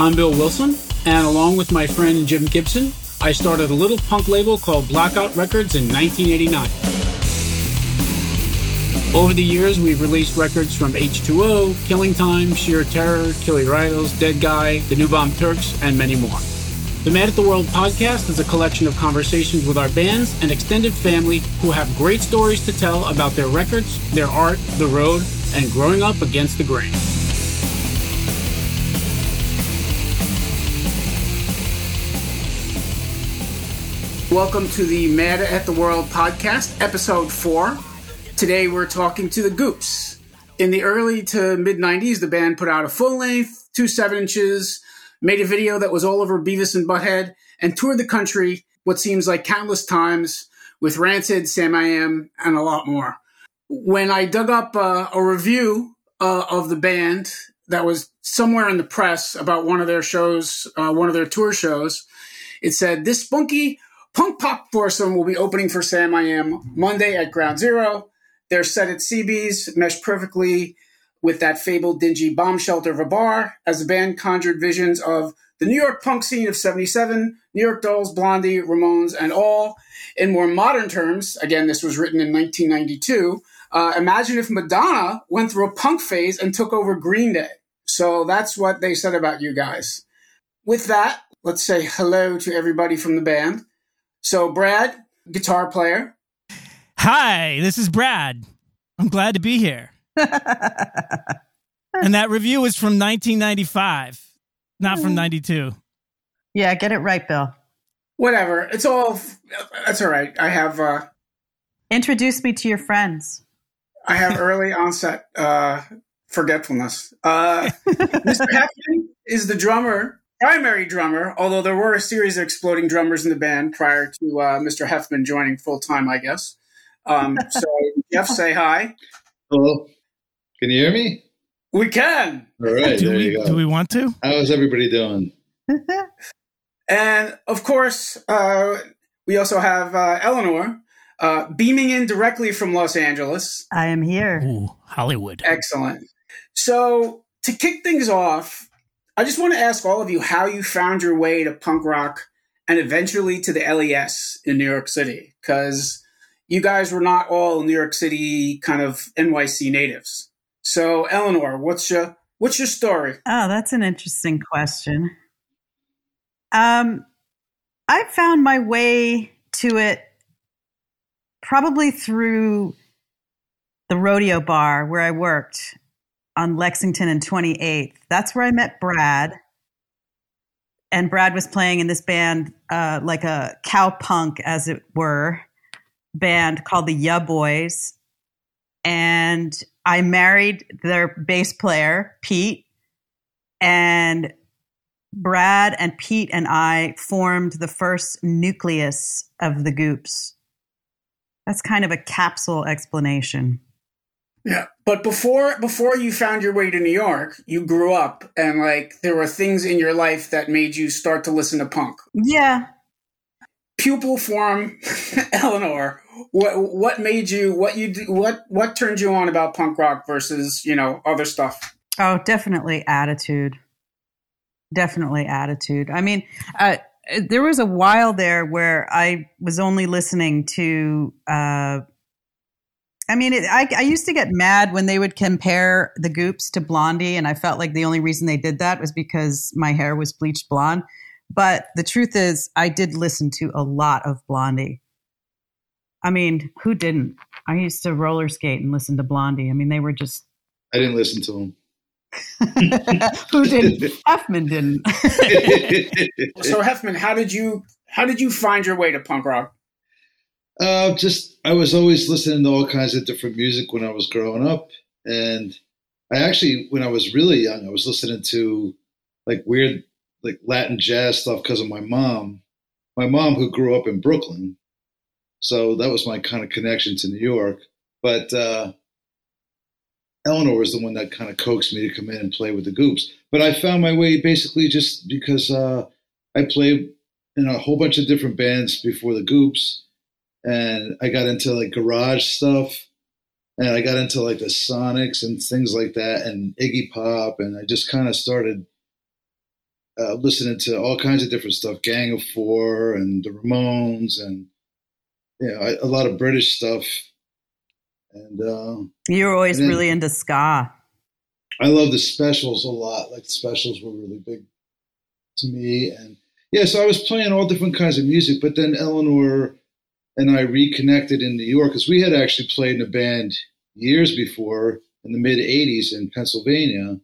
I'm Bill Wilson, and along with my friend Jim Gibson, I started a little punk label called Blackout Records in 1989. Over the years, we've released records from H2O, Killing Time, Sheer Terror, Killy Rhinos, Dead Guy, The New Bomb Turks, and many more. The Mad at the World podcast is a collection of conversations with our bands and extended family who have great stories to tell about their records, their art, the road, and growing up against the grain. Welcome to the Mad at the World podcast, episode four. Today we're talking to the Goops. In the early to mid 90s, the band put out a full length, two seven inches, made a video that was all over Beavis and Butthead, and toured the country what seems like countless times with Rancid, Samiam, and a lot more. When I dug up uh, a review uh, of the band that was somewhere in the press about one of their shows, uh, one of their tour shows, it said, This spunky Punk Pop Foursome will be opening for Samiam Monday at Ground Zero. Their set at CB's meshed perfectly with that fabled dingy bomb shelter of a bar as the band conjured visions of the New York punk scene of 77, New York Dolls, Blondie, Ramones, and all. In more modern terms, again, this was written in 1992, uh, imagine if Madonna went through a punk phase and took over Green Day. So that's what they said about you guys. With that, let's say hello to everybody from the band. So, Brad, guitar player. Hi, this is Brad. I'm glad to be here. and that review was from 1995, not from 92. Yeah, get it right, Bill. Whatever. It's all, that's all right. I have, uh, introduce me to your friends. I have early onset, uh, forgetfulness. Uh, Mr. Heffernan is the drummer primary drummer, although there were a series of exploding drummers in the band prior to uh, Mr. Heffman joining full time, I guess. Um, so, Jeff, say hi. Hello. Can you hear me? We can. All right. Do there we, you go. do we want to? How's everybody doing? and of course, uh, we also have uh, Eleanor uh, beaming in directly from Los Angeles. I am here. Ooh, Hollywood. Excellent. So, to kick things off, I just want to ask all of you how you found your way to punk rock and eventually to the LES in New York City, because you guys were not all New York City kind of NYC natives. So, Eleanor, what's your what's your story? Oh, that's an interesting question. Um, I found my way to it probably through the rodeo bar where I worked on Lexington and 28th. That's where I met Brad. And Brad was playing in this band, uh, like a cow punk, as it were, band called the Ya Boys. And I married their bass player, Pete. And Brad and Pete and I formed the first nucleus of the Goops. That's kind of a capsule explanation. Yeah, but before before you found your way to New York, you grew up and like there were things in your life that made you start to listen to punk. Yeah. Pupil form, Eleanor. What what made you what you what what turned you on about punk rock versus you know other stuff? Oh, definitely attitude. Definitely attitude. I mean, uh, there was a while there where I was only listening to. Uh, I mean, it, I, I used to get mad when they would compare the Goops to Blondie, and I felt like the only reason they did that was because my hair was bleached blonde. But the truth is, I did listen to a lot of Blondie. I mean, who didn't? I used to roller skate and listen to Blondie. I mean, they were just. I didn't listen to them. who didn't? Effman didn't. so Heffman, how did you how did you find your way to punk rock? Uh, just I was always listening to all kinds of different music when I was growing up, and I actually, when I was really young, I was listening to like weird, like Latin jazz stuff because of my mom. My mom, who grew up in Brooklyn, so that was my kind of connection to New York. But uh, Eleanor was the one that kind of coaxed me to come in and play with the Goops. But I found my way basically just because uh, I played in a whole bunch of different bands before the Goops and I got into like garage stuff, and I got into like the Sonics and things like that, and Iggy Pop, and I just kind of started. uh, listening to all kinds of different stuff, Gang of Four and the Ramones, and you know, I, a lot of British stuff. And uh, you were always then, really into ska. I love the specials a lot. Like the specials were really big to me, and yeah, so I was playing all different kinds of music. But then Eleanor and I reconnected in New York because we had actually played in a band years before in the mid '80s in Pennsylvania,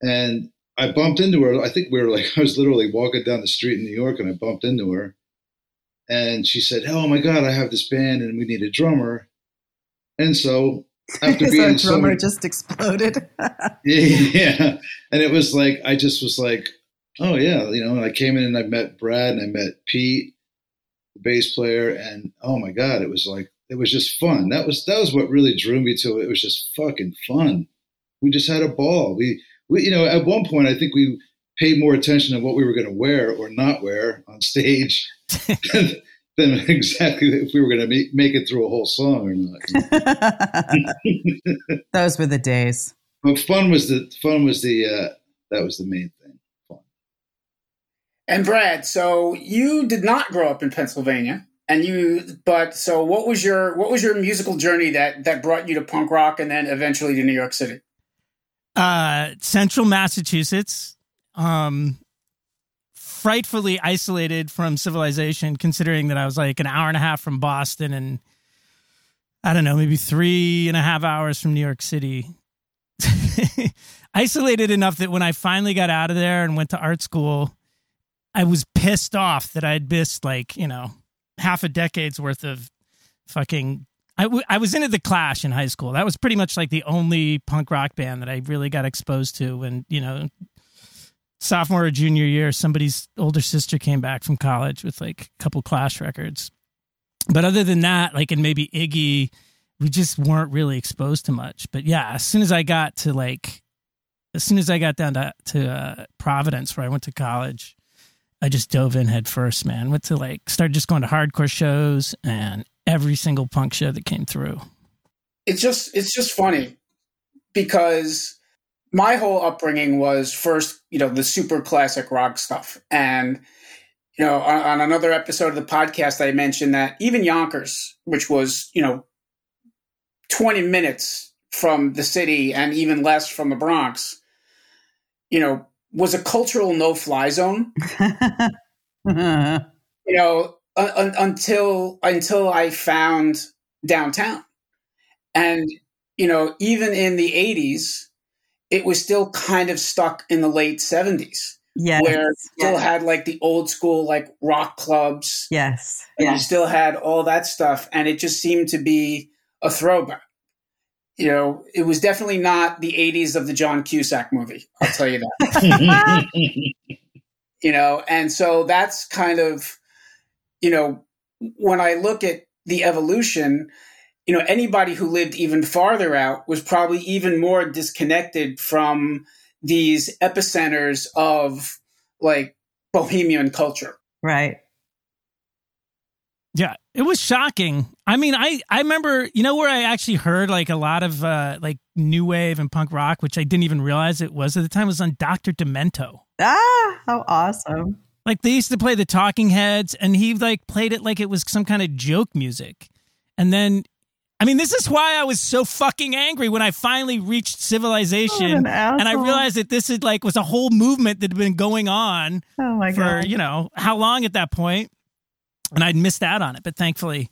and I bumped into her. I think we were like I was literally walking down the street in New York, and I bumped into her, and she said, "Oh my God, I have this band, and we need a drummer." And so after being so drummer just exploded. yeah, yeah, and it was like I just was like, oh yeah, you know. And I came in and I met Brad and I met Pete, bass player, and oh my god, it was like it was just fun. That was that was what really drew me to it. It was just fucking fun. We just had a ball. We we you know at one point I think we paid more attention to what we were going to wear or not wear on stage than exactly if we were going to make, make it through a whole song or not. Those were the days. But fun was the fun was the uh, that was the main thing. And Brad, so you did not grow up in Pennsylvania, and you but so what was your what was your musical journey that that brought you to punk rock and then eventually to New York City? Uh, Central Massachusetts. Um, frightfully isolated from civilization, considering that I was like an hour and a half from Boston and I don't know, maybe three and a half hours from New York City. isolated enough that when I finally got out of there and went to art school, I was pissed off that I'd missed like, you know, half a decade's worth of fucking. I, w- I was into The Clash in high school. That was pretty much like the only punk rock band that I really got exposed to. And, you know, sophomore or junior year, somebody's older sister came back from college with like a couple Clash records. But other than that, like, and maybe Iggy, we just weren't really exposed to much. But yeah, as soon as I got to like, as soon as I got down to, to uh, Providence, where I went to college, I just dove in head first, man. Went to like, started just going to hardcore shows and every single punk show that came through. It's just, it's just funny because my whole upbringing was first, you know, the super classic rock stuff. And, you know, on, on, another episode of the podcast, I mentioned that even Yonkers, which was, you know, 20 minutes from the city and even less from the Bronx, you know, was a cultural no fly zone. you know, un- until until I found downtown. And, you know, even in the 80s, it was still kind of stuck in the late 70s. Yes. Where still yes. had like the old school like rock clubs. Yes. And yes. you still had all that stuff. And it just seemed to be a throwback. You know, it was definitely not the 80s of the John Cusack movie. I'll tell you that. you know, and so that's kind of, you know, when I look at the evolution, you know, anybody who lived even farther out was probably even more disconnected from these epicenters of like bohemian culture. Right. Yeah, it was shocking. I mean, I I remember, you know, where I actually heard like a lot of uh like new wave and punk rock, which I didn't even realize it was at the time, was on Doctor Demento. Ah, how awesome! Like they used to play the Talking Heads, and he like played it like it was some kind of joke music, and then I mean, this is why I was so fucking angry when I finally reached civilization, an and I realized that this is like was a whole movement that had been going on oh my for God. you know how long at that point, and I'd missed out on it. But thankfully,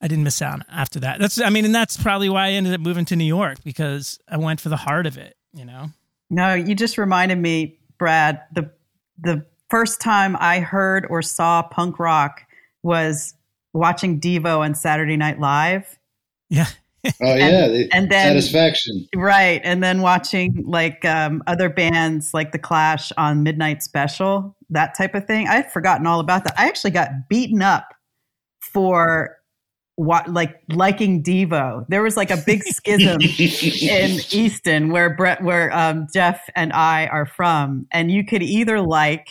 I didn't miss out after that. That's I mean, and that's probably why I ended up moving to New York because I went for the heart of it. You know. No, you just reminded me, Brad. The the first time I heard or saw punk rock was watching Devo on Saturday Night Live yeah. Oh yeah, and, and, then satisfaction. Right, and then watching like um, other bands like the Clash on Midnight Special, that type of thing. I had forgotten all about that. I actually got beaten up for what like liking Devo. There was like a big schism in Easton where Brett, where um, Jeff and I are from, and you could either like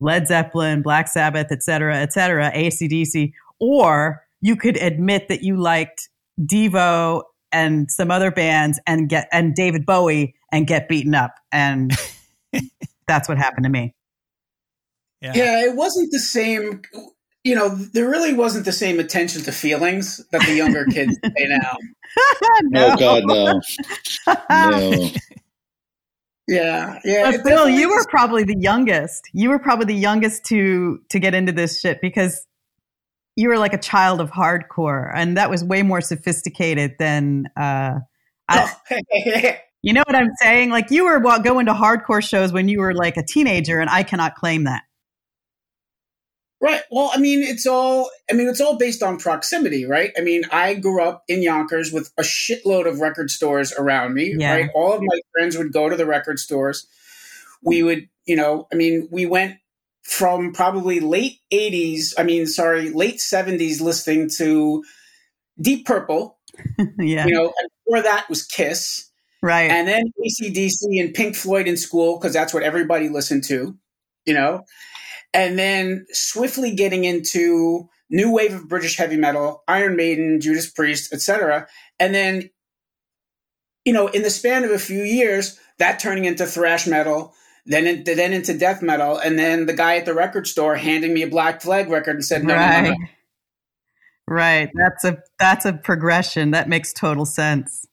Led Zeppelin, Black Sabbath, etc., cetera, et cetera, ACDC, or you could admit that you liked Devo and some other bands and get and David Bowie and get beaten up. And That's what happened to me. Yeah. Yeah, it wasn't the same. You know, there really wasn't the same attention to feelings that the younger kids pay now. no. Oh God, no, no. Yeah, yeah. But it Bill, you were probably the youngest. You were probably the youngest to to get into this shit because you were like a child of hardcore, and that was way more sophisticated than. Uh, I, Oh, you know what I'm saying? Like you were going to hardcore shows when you were like a teenager, and I cannot claim that. Right. Well, I mean, it's all. I mean, it's all based on proximity, right? I mean, I grew up in Yonkers with a shitload of record stores around me. Yeah. Right. All of my friends would go to the record stores. We would, you know, I mean, we went from probably late '80s. I mean, sorry, late '70s, listening to Deep Purple. yeah, You know, and before that was Kiss, right. and then ACDC and Pink Floyd in school because that's what everybody listened to. You know, and then swiftly getting into new wave of British heavy metal, Iron Maiden, Judas Priest, etc. And then, you know, in the span of a few years, that turning into thrash metal, then in, then into death metal, and then the guy at the record store handing me a Black Flag record and said, "No, no, no, right. no." Right. That's a that's a progression. That makes total sense.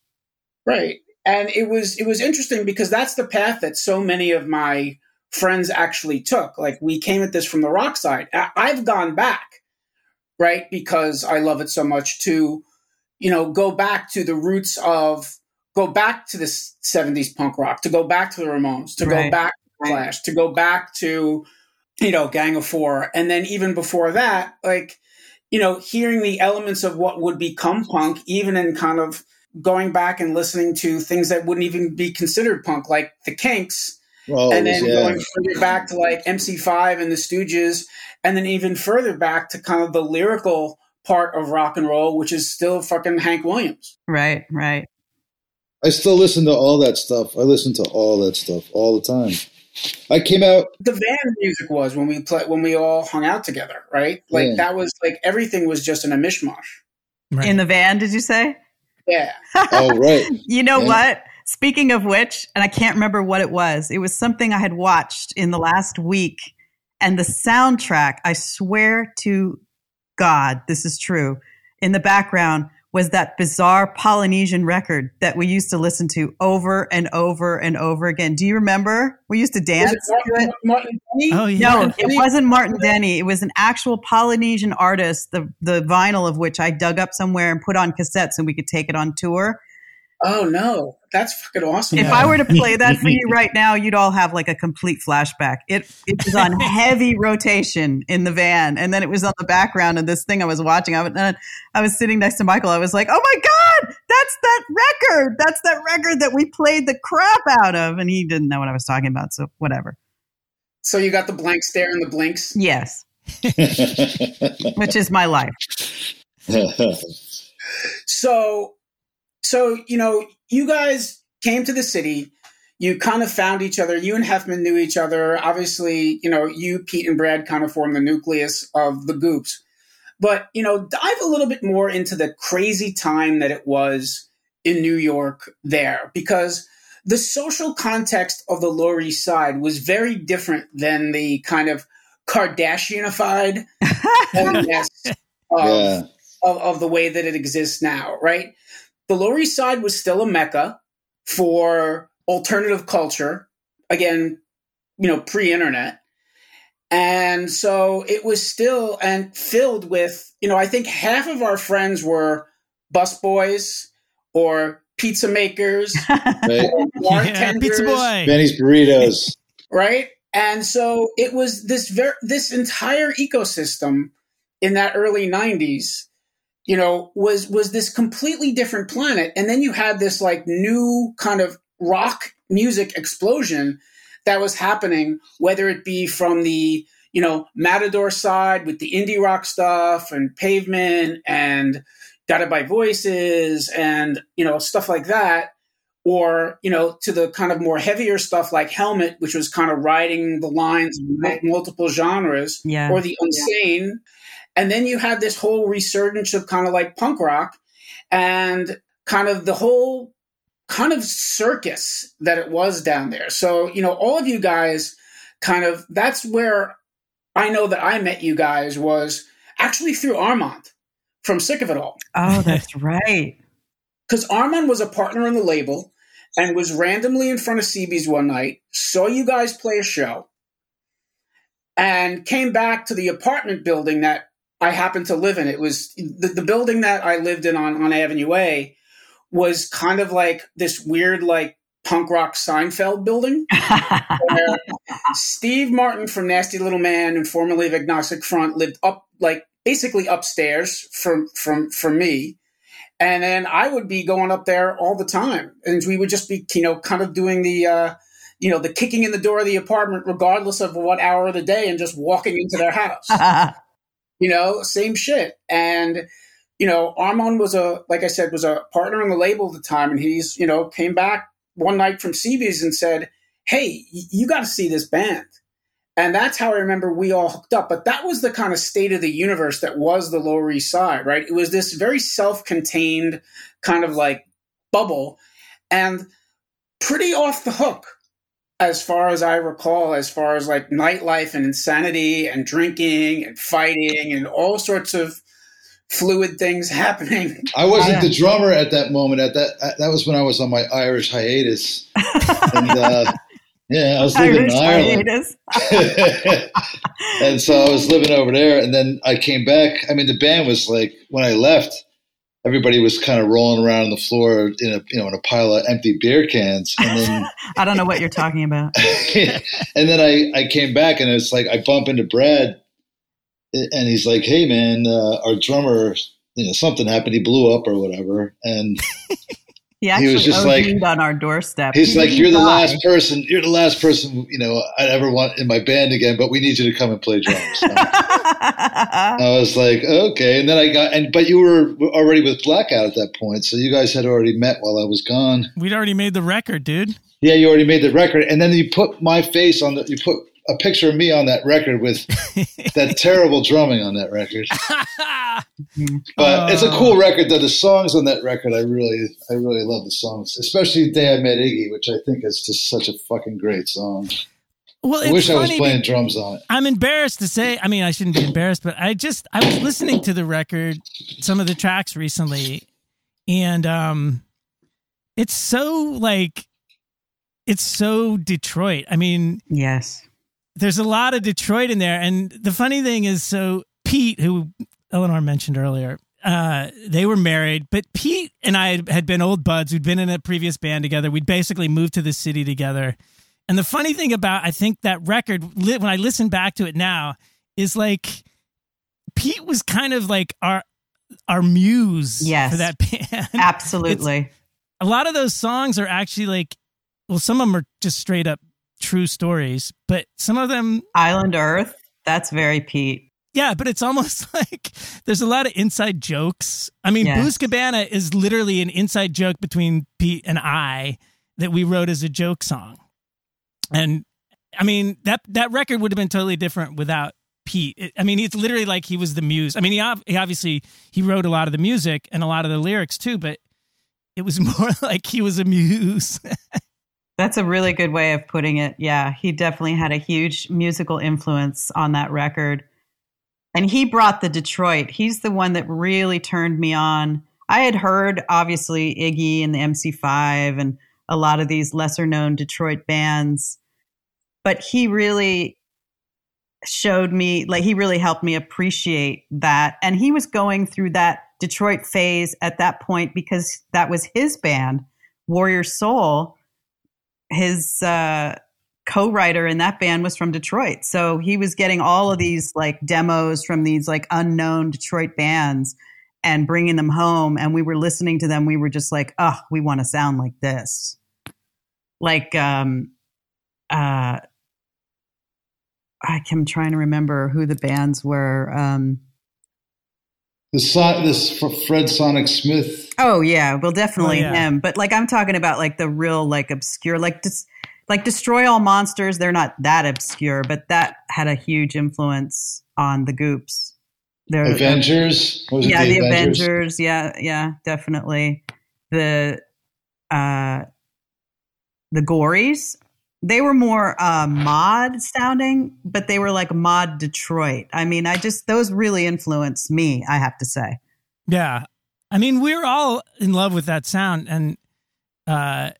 Right. And it was it was interesting because that's the path that so many of my friends actually took. Like we came at this from the rock side. I- I've gone back, right, because I love it so much to, you know, go back to the roots of go back to the 70s punk rock, to go back to the Ramones, to go back Clash, to go back to, you know, Gang of Four. And then even before that, like, you know, hearing the elements of what would become punk, even in kind of going back and listening to things that wouldn't even be considered punk, like the Kinks, Oh, and then yeah. going further back to like MC5 and the Stooges, and then even further back to kind of the lyrical part of rock and roll, which is still fucking Hank Williams. Right. Right. I still listen to all that stuff. I listen to all that stuff all the time. I came out. The van music was when we play when we all hung out together, right? Like Yeah. that was like everything was just in a mishmash. Right. In the van, did you say? Yeah. Oh, right. You know Yeah. what? Speaking of which, and I can't remember what it was, it was something I had watched in the last week. And the soundtrack, I swear to God, this is true, in the background was that bizarre Polynesian record that we used to listen to over and over and over again. Do you remember? We used to Was dance it to it. Martin, Martin Denny? oh yeah. No, it wasn't Martin Denny. It was an actual Polynesian artist, the the vinyl of which I dug up somewhere and put on cassettes and we could take it on tour. Oh no, that's fucking awesome. If I were to play that for you right now, you'd all have like a complete flashback. It it was on heavy rotation in the van, and then it was on the background of this thing I was watching. I was, I was sitting next to Michael. I was like, "Oh my god, that's that record! That's that record that we played the crap out of." And he didn't know what I was talking about, so whatever. so you got the blank stare and the blinks. Yes, which is my life. So, so you know, you guys came to the city. You kind of found each other. You and Hefman knew each other. Obviously, you know, you, Pete, and Brad kind of formed the nucleus of the Goops. But you know, dive a little bit more into the crazy time that it was in New York there, because the social context of the Lower East Side was very different than the kind of Kardashianified of, um, yeah. of, of the way that it exists now, right? The Lower East Side was still a mecca for alternative culture. Again, you know, pre-internet. And so it was still and filled with, you know, I think half of our friends were busboys or pizza makers Right. or yeah, pizza boy. Benny's burritos. right? And so it was this ver- this entire ecosystem in that early '90s, you know, was was this completely different planet. And then you had this like new kind of rock music explosion that was happening, whether it be from the you know Matador side with the indie rock stuff and Pavement and Guided by Voices and you know stuff like that or you know to the kind of more heavier stuff like helmet which was kind of riding the lines of mul- multiple genres Yeah. or the unsane and then you had this whole resurgence of kind of like punk rock and kind of the whole kind of circus that it was down there so you know all of you guys kind of that's where I know that I met you guys was actually through Armand from Sick of It All. Oh, that's right. Because Armand was a partner in the label and was randomly in front of CB's one night, saw you guys play a show, and came back to the apartment building that I happened to live in. It was the, the building that I lived in on, on Avenue A was kind of like this weird, like punk rock Seinfeld building. Steve Martin from Nasty Little Man and formerly of Agnostic Front lived up, like basically upstairs from from from me. And then I would be going up there all the time, and we would just be, you know, kind of doing the, uh, you know, the kicking in the door of the apartment, regardless of what hour of the day, and just walking into their house. you know, same shit. And you know, Armand was a, like I said, was a partner on the label at the time, and he's, you know, came back one night from CB's and said, "Hey, you got to see this band." And that's how I remember we all hooked up. But that was the kind of state of the universe that was the Lower East Side, right? It was this very self contained kind of like bubble and pretty off the hook, as far as I recall, as far as like nightlife and insanity and drinking and fighting and all sorts of fluid things happening. I wasn't the drummer at that moment. At that, that was when I was on my Irish hiatus. and, uh, yeah, I was living Irish in Ireland. and so I was living over there. And then I came back. I mean, the band was like, when I left, everybody was kind of rolling around on the floor in a, you know, in a pile of empty beer cans. And then I don't know what you're talking about. and then I, I came back and it's like, I bump into Brad and he's like, Hey man, uh, our drummer, you know, something happened. He blew up or whatever. And He, he was just like on our doorstep. He's he like, "You're die. the last person. You're the last person you know I'd ever want in my band again. But we need you to come and play drums." So I was like, "Okay." And then I got and but you were already with Blackout at that point, so you guys had already met while I was gone. We'd already made the record, dude. Yeah, you already made the record, and then you put my face on the. You put a picture of me on that record with that terrible drumming on that record. but uh, it's a cool record though. The songs on that record, I really, I really love the songs, especially the day I met Iggy, which I think is just such a fucking great song. Well, I wish I was playing drums on it. I'm embarrassed to say. I mean, I shouldn't be embarrassed, but I just I was listening to the record, some of the tracks recently, and um, it's so like, it's so Detroit. I mean, yes, there's a lot of Detroit in there. And the funny thing is, so Pete, who Eleanor mentioned earlier, uh, they were married, but Pete and I had been old buds. We'd been in a previous band together. We'd basically moved to the city together. And the funny thing about, I think that record, when I listen back to it now, is like Pete was kind of like our our muse yes, for that band. Absolutely. It's, a lot of those songs are actually like, well, some of them are just straight up true stories, but some of them Island Earth, that's very Pete. Yeah, but it's almost like there's a lot of inside jokes. I mean, yes. Booze Cabana is literally an inside joke between Pete and I that we wrote as a joke song. And I mean, that that record would have been totally different without Pete. It, I mean, it's literally like he was the muse. I mean, he, he obviously he wrote a lot of the music and a lot of the lyrics too, but it was more like he was a muse. That's a really good way of putting it. Yeah, he definitely had a huge musical influence on that record. And he brought the Detroit. He's the one that really turned me on. I had heard, obviously, Iggy and the MC5 and a lot of these lesser known Detroit bands, but he really showed me, like, he really helped me appreciate that. And he was going through that Detroit phase at that point because that was his band, Warrior Soul his uh, co-writer in that band was from Detroit. So he was getting all of these like demos from these like unknown Detroit bands and bringing them home and we were listening to them we were just like, "Oh, we want to sound like this." Like um uh I'm trying to remember who the bands were. Um this, this Fred Sonic Smith. Oh yeah, well definitely oh, yeah. him. But like I'm talking about like the real like obscure like dis, like Destroy All Monsters. They're not that obscure, but that had a huge influence on the Goops. They're, Avengers. Uh, yeah, the, the Avengers? Avengers. Yeah, yeah, definitely. The uh, the Gories. They were more uh, mod sounding, but they were like mod Detroit. I mean, I just those really influenced me. I have to say. Yeah, I mean, we're all in love with that sound, and uh,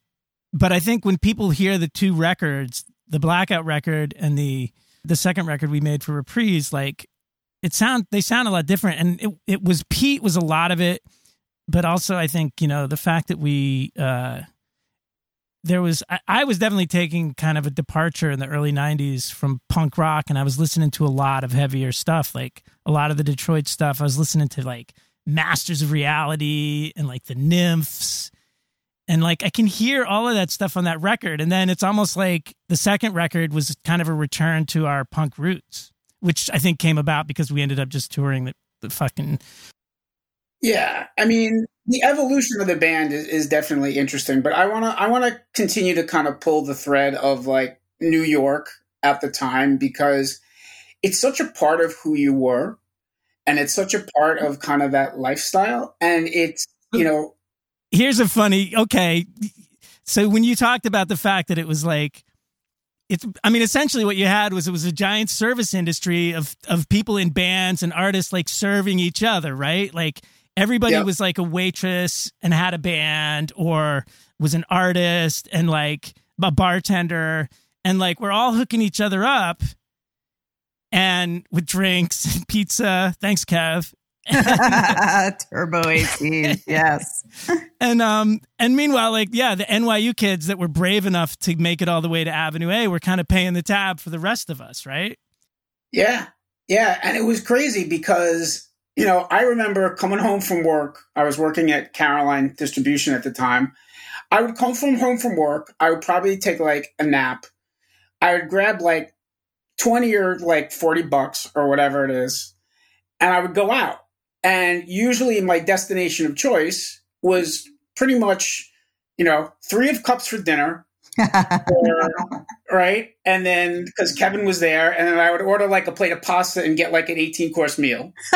but I think when people hear the two records, the Blackout record and the the second record we made for Reprise, like it sound they sound a lot different, and it it was Pete was a lot of it, but also I think you know the fact that we. uh there was I, I, was definitely taking kind of a departure in the early 90s from punk rock and i was listening to a lot of heavier stuff like a lot of the detroit stuff. I was listening to like masters of reality and like the nymphs. And like i can hear all of that stuff on that record. And then it's almost like the second record was kind of a return to our punk roots which i think came about because we ended up just touring the, the fucking yeah i mean the evolution of the band is, is definitely interesting, but I want to I want to continue to kind of pull the thread of like New York at the time because it's such a part of who you were and it's such a part of kind of that lifestyle and it's you know here's a funny okay. So when you talked about the fact that it was like it's i mean essentially what you had was it was a giant service industry of of people in bands and artists like serving each other right? Like everybody yep. was like a waitress and had a band or was an artist and like a bartender. And like we're all hooking each other up and with drinks and pizza. Thanks kev. Turbo 18 yes. And um and meanwhile like yeah the nyu kids that were brave enough to make it all the way to avenue a were kind of paying the tab for the rest of us right? Yeah. Yeah. And it was crazy because you know, I remember coming home from work. I was working at Caroline Distribution at the time. I would come from home from work. I would probably take like a nap. I would grab like 20 or like 40 bucks or whatever it is. And I would go out. And usually my destination of choice was pretty much, you know, three of cups for dinner, or, um, right? And then because Kevin was there, and then I would order like a plate of pasta and get like an 18 course meal.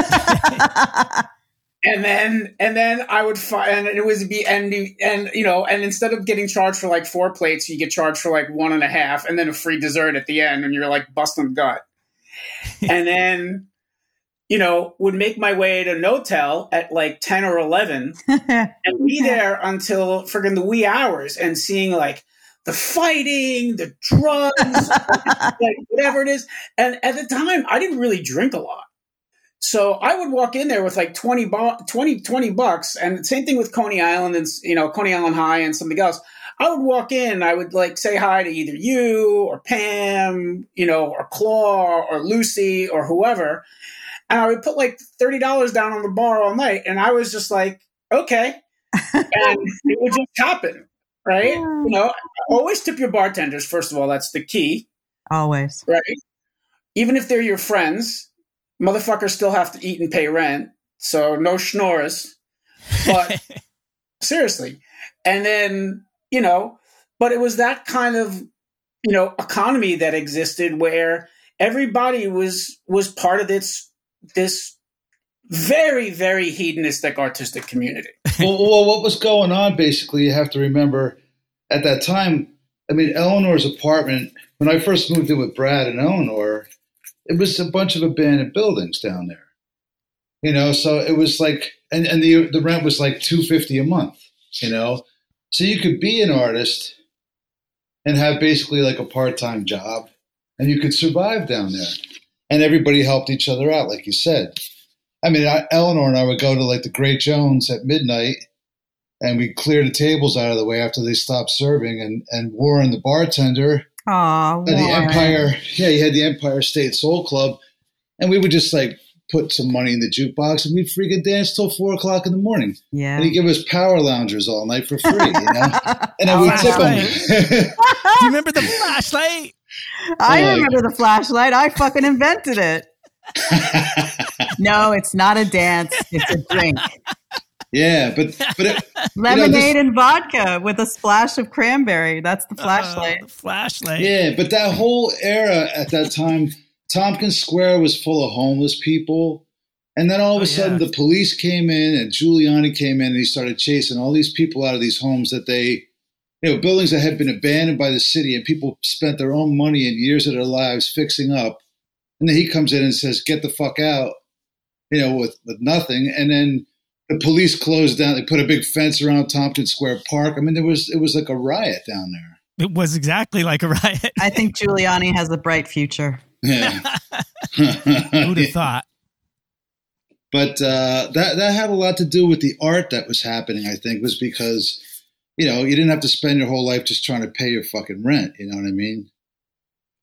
and then and then I would find and it was be and and you know and instead of getting charged for like four plates, you get charged for like one and a half, and then a free dessert at the end, and you're like busting gut. and then you know, would make my way to Notel at like 10 or 11 and be there until friggin' the wee hours and seeing like the fighting, the drugs, like whatever it is. And at the time, I didn't really drink a lot. So I would walk in there with like 20, bu- 20, 20 bucks. And same thing with Coney Island and, you know, Coney Island High and something else. I would walk in, I would like say hi to either you or Pam, you know, or Claw or Lucy or whoever. And I would put like $30 down on the bar all night. And I was just like, okay. and it would just happen right? Yeah. You know, always tip your bartenders. First of all, that's the key. Always, right? Even if they're your friends, motherfuckers still have to eat and pay rent. So no schnorrs. But seriously, and then you know, but it was that kind of you know economy that existed where everybody was was part of this this very, very hedonistic artistic community. well, well, what was going on, basically, you have to remember at that time, I mean, Eleanor's apartment, when I first moved in with Brad and Eleanor, it was a bunch of abandoned buildings down there. You know, so it was like, and, and the, the rent was like 250 a month, you know? So you could be an artist and have basically like a part time job and you could survive down there. And everybody helped each other out, like you said. I mean, I, Eleanor and I would go to like the Great Jones at midnight, and we clear the tables out of the way after they stopped serving. And and Warren, the bartender, Aww, the Empire, yeah, he had the Empire State Soul Club, and we would just like put some money in the jukebox, and we'd freaking dance till four o'clock in the morning. Yeah, and he'd give us power loungers all night for free, you know. and I would tip him. Do you remember the flashlight? I oh, remember the flashlight. I fucking invented it. no, it's not a dance. It's a drink. Yeah, but but it, lemonade know, this, and vodka with a splash of cranberry. That's the flashlight. Uh, the flashlight. Yeah, but that whole era at that time, Tompkins Square was full of homeless people. And then all of a oh, sudden, yeah. the police came in and Giuliani came in and he started chasing all these people out of these homes that they you know, buildings that had been abandoned by the city and people spent their own money and years of their lives fixing up. And then he comes in and says, get the fuck out, you know, with, with nothing. And then the police closed down. They put a big fence around Tompkins Square Park. I mean, there was, it was like a riot down there. It was exactly like a riot. I think Giuliani has a bright future. Yeah. Who'd have thought? But uh, that that had a lot to do with the art that was happening. I think was because you know you didn't have to spend your whole life just trying to pay your fucking rent. You know what I mean?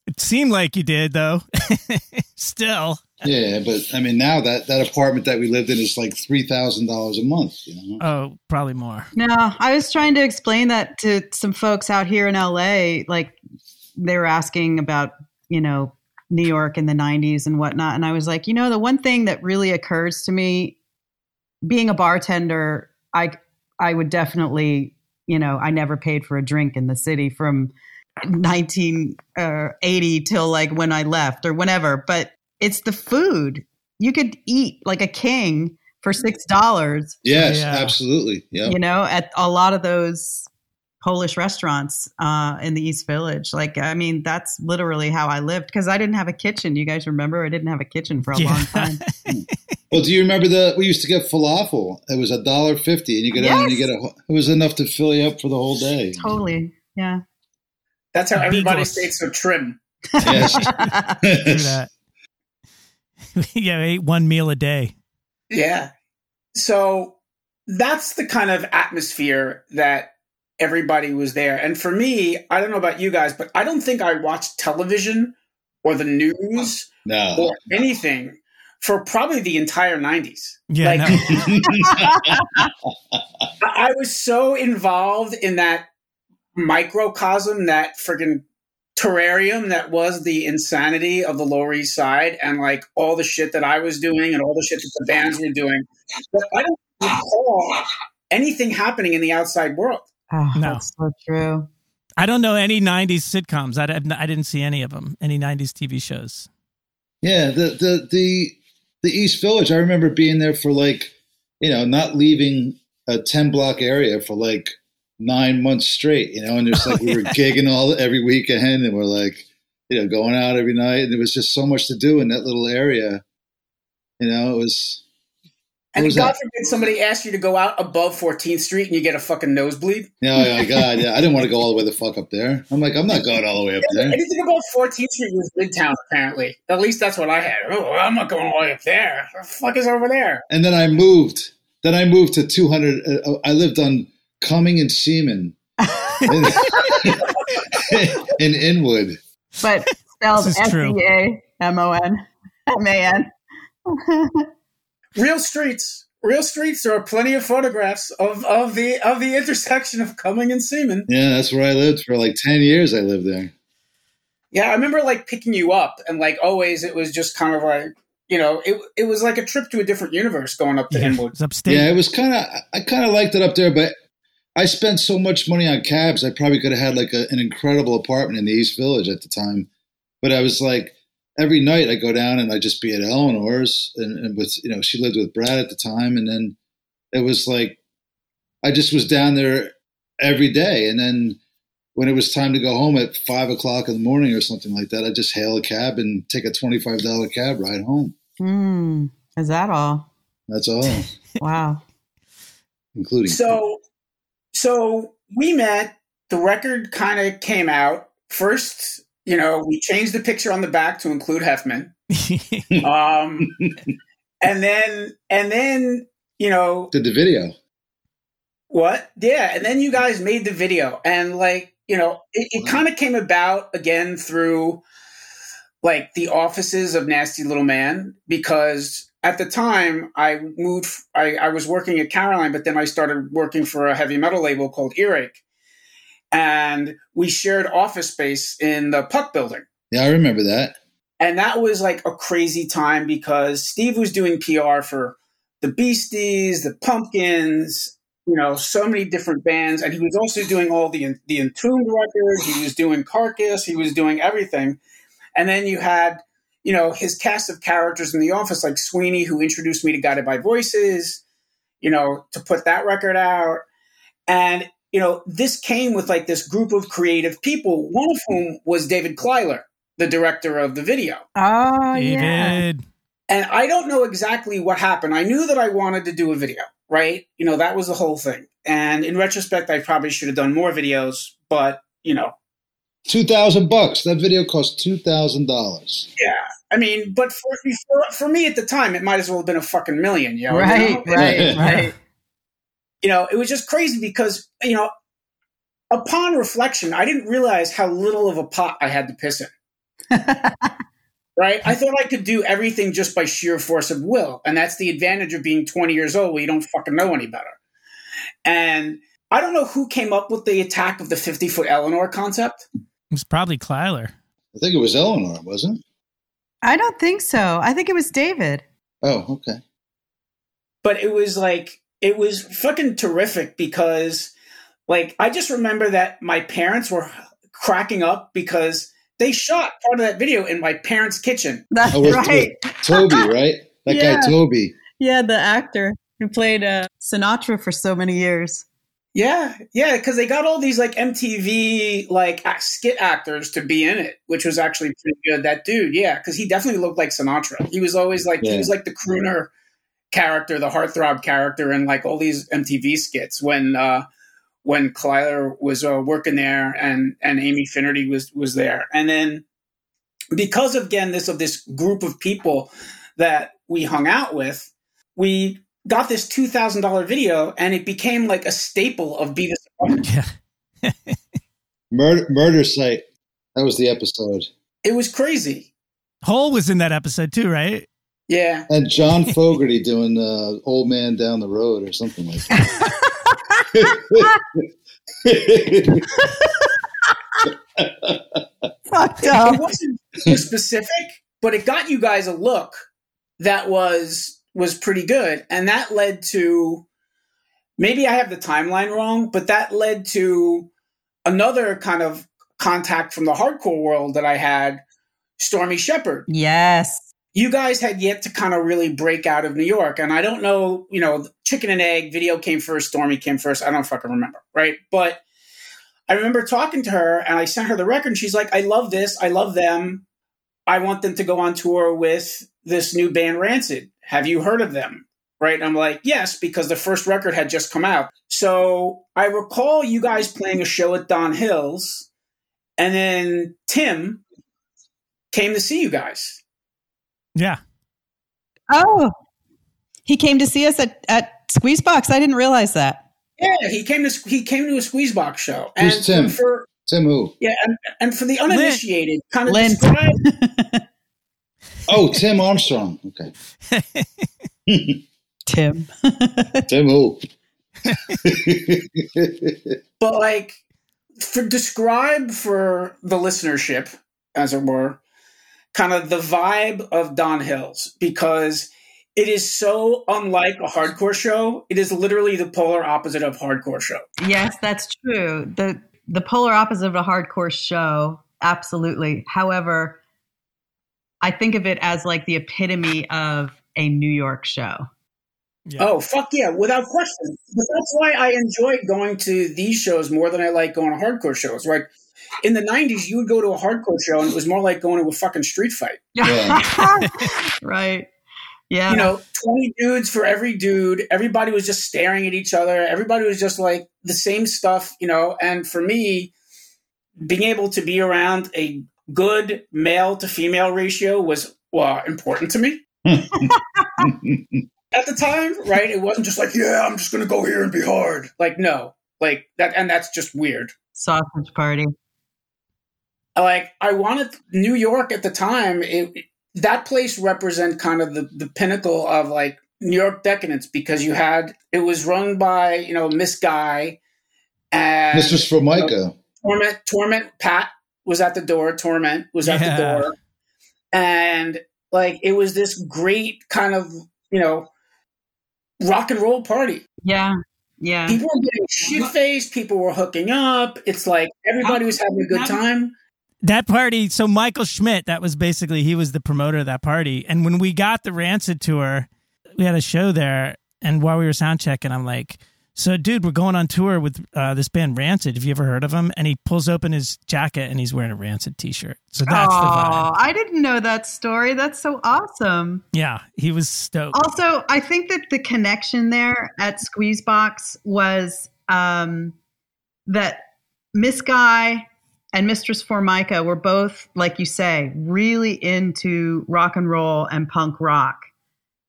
It seemed like you did, though. Still. Yeah, but I mean now that that apartment that we lived in is like three thousand dollars a month. You know? Oh, probably more. No, I was trying to explain that to some folks out here in LA. Like they were asking about, you know, New York in the 90s and whatnot. And I was like, you know, the one thing that really occurs to me being a bartender, I, I would definitely, you know, I never paid for a drink in the city from 1980 till like when I left or whenever. But it's the food. You could eat like a king for six dollars. Yes, Yeah. absolutely. Yeah. You know, at a lot of those Polish restaurants uh, in the East Village. Like, I mean, that's literally how I lived because I didn't have a kitchen. You guys remember? I didn't have a kitchen for a Yeah. long time. Well, do you remember the we used to get falafel? It was a dollar fifty, and you get out and you get a. It was enough to fill you up for the whole day. totally. Yeah. That's how everybody Beagles. stays so trim. Yes. That. yeah, I ate one meal a day. Yeah. So that's the kind of atmosphere that everybody was there. And for me, I don't know about you guys, but I don't think I watched television or the news no. or anything for probably the entire 90s. Yeah, Like- no. I I was so involved in that microcosm, that friggin' terrarium that was the insanity of the Lower East Side and like all the shit that I was doing and all the shit that the bands were doing. But I don't recall anything happening in the outside world. Oh, No. That's so true. I don't know any 90s sitcoms. I, didn't- I didn't see any of them, any 90s TV shows. Yeah, the the the the East Village. I remember being there for like, you know, not leaving a ten block area for like nine months straight. You know, and it's like we were gigging all every weekend, and we're like, you know, going out every night, and there was just so much to do in that little area. You know, it was. And was God forbid somebody asked you to go out above 14th Street and you get a fucking nosebleed. Yeah, oh my God, yeah. I didn't want to go all the way the fuck up there. I'm like, I'm not going all the way up there. Anything about 14th Street was Midtown, apparently. At least that's what I had. Oh, I'm not going all the way up there. What the fuck is over there? And then I moved. Then I moved to 200. Uh, I lived on Cumming and Seaman in, in Inwood. But spelled This is S true. E A M O N M A N. Real streets. Real streets. There are plenty of photographs of, of the of the intersection of Cumming and Seaman. Yeah, that's where I lived for like 10 years. I lived there. Yeah, I remember like picking you up, and like always, it was just kind of like you know, it it was like a trip to a different universe going up to Yeah, Inwood. it's upstate. Yeah, it was kind of, I kind of liked it up there, but I spent so much money on cabs. I probably could have had like a, an incredible apartment in the East Village at the time. But I was like, every night I go down and I just be at Eleanor's and, and with, you know, she lived with Brad at the time. And then it was like, I just was down there every day. And then when it was time to go home at five o'clock in the morning or something like that, I just hail a cab and take a $25 cab ride home. Hmm. Is that all? That's all, Wow. including. So, so we met. The record kind of came out first. You know, we changed the picture on the back to include Hefman. Um, and then, and then, you know, did the video. what? Yeah. And then you guys made the video. And like, you know, it, it kind of came about again through like the offices of Nasty Little Man because at the time I moved, I, I was working at Caroline, but then I started working for a heavy metal label called Earache. And we shared office space in the Puck building. Yeah, I remember that. And that was like a crazy time because Steve was doing PR for the Beasties, the Pumpkins, you know, so many different bands. And he was also doing all the, the Entombed records. He was doing Carcass. He was doing everything. And then you had, you know, his cast of characters in the office, like Sweeney, who introduced me to Guided by Voices, you know, to put that record out. And, you know, this came with like this group of creative people, one of whom was David Kleiler, the director of the video. Oh, yeah. David. And I don't know exactly what happened. I knew that I wanted to do a video, right? You know, that was the whole thing. And in retrospect, I probably should have done more videos, but, you know, Two thousand bucks. That video cost two thousand dollars. yeah. I mean, but for, for for me at the time, it might as well have been a fucking million, you know? Right, you know? right, right. you know, it was just crazy because, you know, upon reflection, I didn't realize how little of a pot I had to piss in. Right? I thought I could do everything just by sheer force of will. And that's the advantage of being 20 years old where you don't fucking know any better. And I don't know who came up with the attack of the 50 foot Eleanor concept. It was probably Kleiler. I think it was Eleanor, wasn't it? I don't think so. I think it was David. Oh, okay. but it was like it was fucking terrific because like I just remember that my parents were cracking up because they shot part of that video in my parents' kitchen. That's Oh, with, right. with Toby, right? That Yeah. guy Toby. Yeah, the actor who played uh, Sinatra for so many years. Yeah, yeah, because they got all these like MTV like skit actors to be in it, which was actually pretty good. That dude, yeah, because he definitely looked like Sinatra. He was always like he was like the crooner character, the heartthrob character, in like all these MTV skits when uh, when Kleiler was uh, working there and and Amy Finnerty was was there, and then because of again this of this group of people that we hung out with, we got this two thousand dollar video, and it became like a staple of Beavis. and Butthead. Yeah. Murder, murder site. That was the episode. It was crazy. Hole was in that episode too, right? Yeah, And John Fogerty doing uh, Old Man Down the Road or something like that. Fucked it up. wasn't specific, but it got you guys a look that was was pretty good, and that led to maybe I have the timeline wrong, but that led to another kind of contact from the hardcore world that I had, Stormy Shepherd. Yes. you guys had yet to kind of really break out of New York. And I don't know, you know, chicken and egg video came first, Stormy came first. I don't fucking remember. Right. But I remember talking to her and I sent her the record and she's like, I love this. I love them. I want them to go on tour with this new band Rancid. Have you heard of them? Right. And I'm like, yes, because the first record had just come out. So I recall you guys playing a show at Don Hills and then Tim came to see you guys. Yeah. Oh, he came to see us at, at Squeezebox. I didn't realize that. Yeah, he came to he came to a Squeezebox show, and Who's Tim? for Tim who? yeah, and, and for the uninitiated, kind of Lynn. describe Oh, Tim Armstrong. Okay. Tim. Tim who? but like for describe for the listenership, as it were, kind of the vibe of Don Hills because it is so unlike a hardcore show. It is literally the polar opposite of hardcore show. yes, that's true. The the polar opposite of a hardcore show. Absolutely. However, I think of it as like the epitome of a New York show. Yeah. Oh fuck yeah, without question. But that's why I enjoyed going to these shows more than I like going to hardcore shows. Right? In the '90s, you would go to a hardcore show, and it was more like going to a fucking street fight. Yeah. right. Yeah. You know, twenty dudes for every dude. Everybody was just staring at each other. Everybody was just like the same stuff. You know, and for me, being able to be around a good male to female ratio was well, important to me. at the time, right? It wasn't just like, yeah, I'm just gonna go here and be hard. Like, no, like that, and that's just weird. Sausage party. Like, I wanted New York at the time. It, that place represent kind of the the pinnacle of like New York decadence because you had it was run by you know Miss Guy and Mr. Formica. Torment, Torment, Pat was at the door. Torment was at Yeah. the door, and like it was this great kind of you know rock and roll party. Yeah. Yeah. People were getting shit faced. People were hooking up. It's like everybody was having a good time. that party so michael schmidt that was basically he was the promoter of that party and when we got the rancid tour we had a show there and while we were sound checking i'm like So, dude, we're going on tour with uh, this band Rancid. Have you ever heard of him? And he pulls open his jacket and he's wearing a Rancid T-shirt. So that's oh, the vibe. Oh, I didn't know that story. That's so awesome. Yeah, he was stoked. Also, I think that the connection there at Squeezebox was um, that Miss Guy and Mistress Formica were both, like you say, really into rock and roll and punk rock.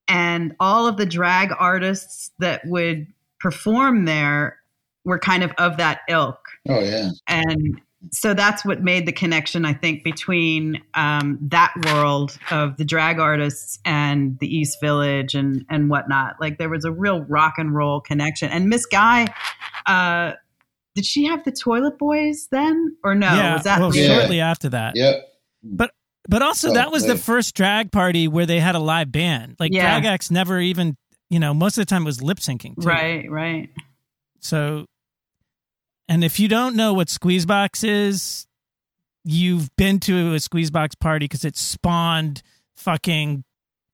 And all of the drag artists that would perform there were kind of of that ilk. Oh yeah. And so that's what made the connection, I think, between um, that world of the drag artists and the East Village and and whatnot. Like there was a real rock and roll connection. And Miss Guy, uh, did she have the Toilet Boys then, or no? yeah, was that well, later? Yeah. shortly after that. Yep. But but also Oh, that was the first drag party where they had a live band. Like Yeah. drag acts never even, you know, most of the time it was lip syncing. too. Right, right. So, and if you don't know what Squeezebox is, you've been to a Squeezebox party because it spawned fucking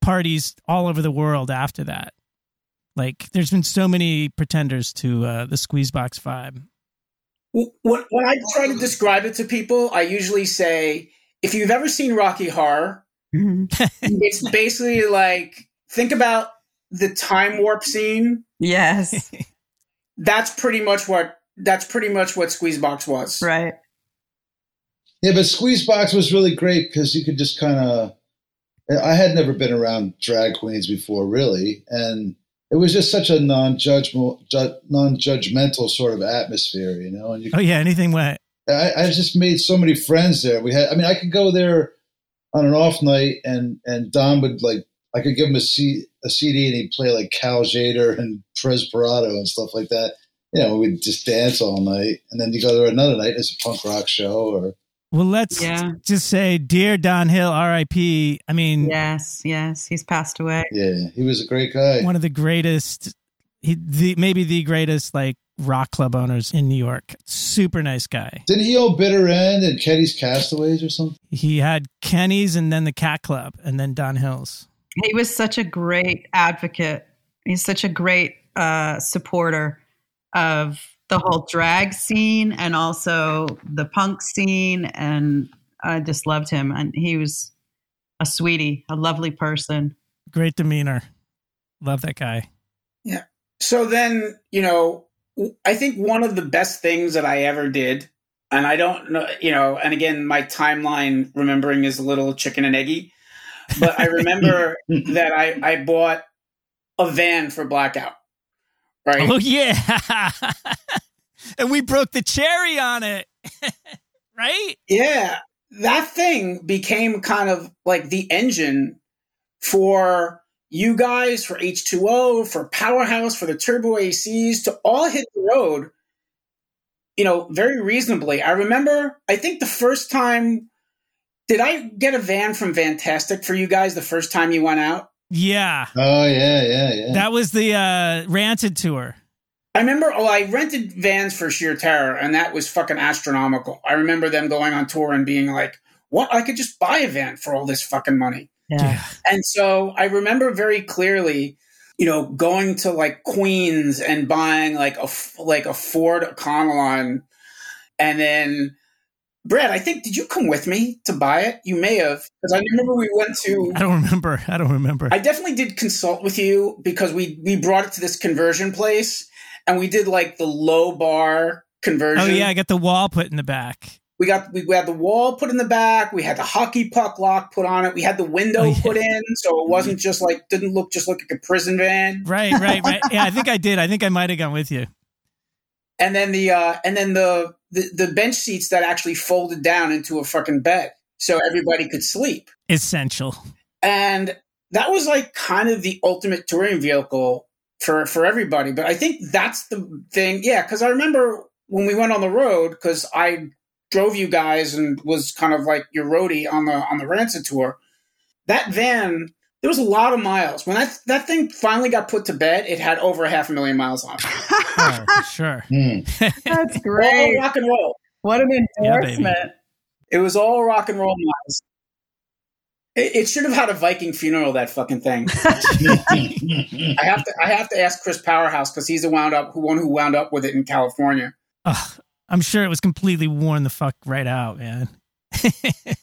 parties all over the world after that. Like, there's been so many pretenders to uh, the Squeezebox vibe. When, when I try to describe it to people, I usually say, if you've ever seen Rocky Horror, Mhm. it's basically like think about the time warp scene. yes, That's pretty much what that's pretty much what Squeezebox was. right. Yeah, but Squeezebox was really great because you could just kind of. I had never been around drag queens before, really, and it was just such a non-judgmental, ju- non-judgmental sort of atmosphere, you know. And you Oh, yeah, anything went. I, I just made so many friends there. We had, I mean, I could go there on an off night, and and Don would like, I could give him a, C, a CD, and he'd play like Cal Tjader and Perez Prado and stuff like that. You know, we'd just dance all night, and then you go there another night, it's a punk rock show, or Well, let's Yeah. just say, Dear Don Hill, RIP. I mean, Yes, yes. He's passed away. yeah, he was a great guy. one of the greatest, he, the, maybe the greatest, like, rock club owners in New York. Super nice guy. Didn't he own Bitter End and Kenny's Castaways or something? He had Kenny's and then the Cat Club and then Don Hill's. He was such a great advocate. He's such a great uh, supporter of the whole drag scene and also the punk scene. And I just loved him. And he was a sweetie, a lovely person. Great demeanor. Love that guy. Yeah. So then, you know, I think one of the best things that I ever did, and I don't know, you know, and again, my timeline remembering is a little chicken and eggy, but I remember that I, I bought a van for Blackout. Right. Oh, yeah. and we broke the cherry on it. right? Yeah. That thing became kind of like the engine for you guys, for H2O, for Powerhouse, for the Turbo ACs to all hit the road, you know, very reasonably. I remember, I think the first time, did I get a van from Fantastic for you guys the first time you went out? Yeah. Oh yeah, yeah, yeah. That was the uh, Rancid tour. I remember, oh, I rented vans for Sheer Terror, and that was fucking astronomical. I remember them going on tour and being like, what? I could just buy a van for all this fucking money. Yeah. And so I remember very clearly, you know, going to like Queens and buying like a f- like a Ford Econoline, and then Brad, I think did you come with me to buy it? You may have because I remember we went to. I don't remember. I don't remember. I definitely did consult with you because we we brought it to this conversion place and we did like the low bar conversion. oh, yeah. I got the wall put in the back. We got we had the wall put in the back. We had the hockey puck lock put on it. We had the window Oh, yeah. put in, so it wasn't just like didn't look just look like a prison van. Right, right, right. Yeah, I think I did. I think I might have gone with you. And then the uh, and then the, the the bench seats that actually folded down into a fucking bed, so everybody could sleep. Essential. And that was like kind of the ultimate touring vehicle for for everybody. But I think that's the thing. Yeah, because I remember when we went on the road because I drove you guys and was kind of like your roadie on the on the Rancid tour. That van, there was a lot of miles. When that that thing finally got put to bed, it had over a half a million miles on it. Oh, sure. Hmm. That's All great. rock and roll. What an Yeah, endorsement. It was all rock and roll miles. It, it should have had a Viking funeral. That fucking thing. I have to. I have to ask Chris Powerhouse because he's the wound up who one who wound up with it in California. Ugh, I'm sure it was completely worn the fuck right out, man.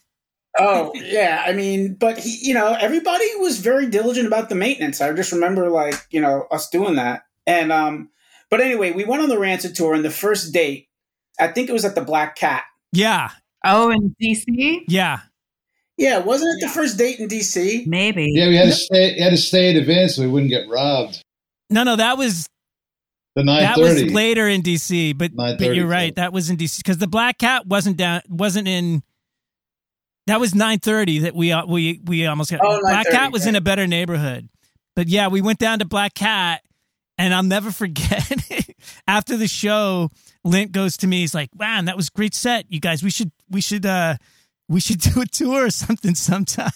Oh yeah, I mean, but he, you know, everybody was very diligent about the maintenance. I just remember like you know us doing that, and um, but anyway, we went on the Rancid tour, and the first date, I think it was at the Black Cat. yeah, Oh, in DC? yeah. Yeah, wasn't it the first date in DC? Maybe. yeah, we had to stay. Had to stay in advance so we wouldn't get robbed. No, no, that was The nine that was later in DC, but but you're right, so- that was in DC because the Black Cat wasn't down, wasn't in. That was 9:30 that we uh, we we almost got. Oh, Black 9:30, Cat was in a better neighborhood, but yeah, we went down to Black Cat, and I'll never forget. after the show, Lint goes to me. He's like, "Man, that was great set, you guys. We should we should uh we should do a tour or something sometime."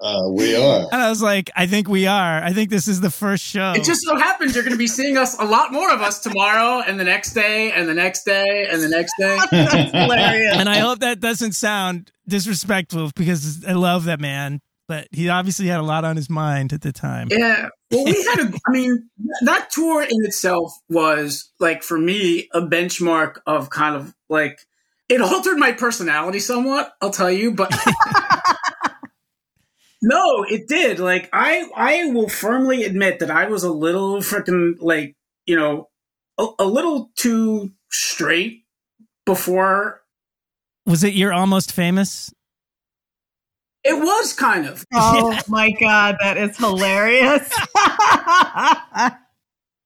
Uh, we are. And I was like, "I think we are. I think this is the first show." It just so happens you're going to be seeing us a lot more of us tomorrow, and the next day, and the next day, and the next day. That's hilarious. and I hope that doesn't sound disrespectful because I love that man, but he obviously had a lot on his mind at the time. Yeah. Well, we had a, I mean, that tour in itself was like, for me, a benchmark of kind of like, it altered my personality somewhat, I'll tell you, but no, it did. Like, I, I will firmly admit that I was a little freaking, like, you know, a, a little too straight before Was it You're Almost Famous? it was kind of. oh my God, that is hilarious.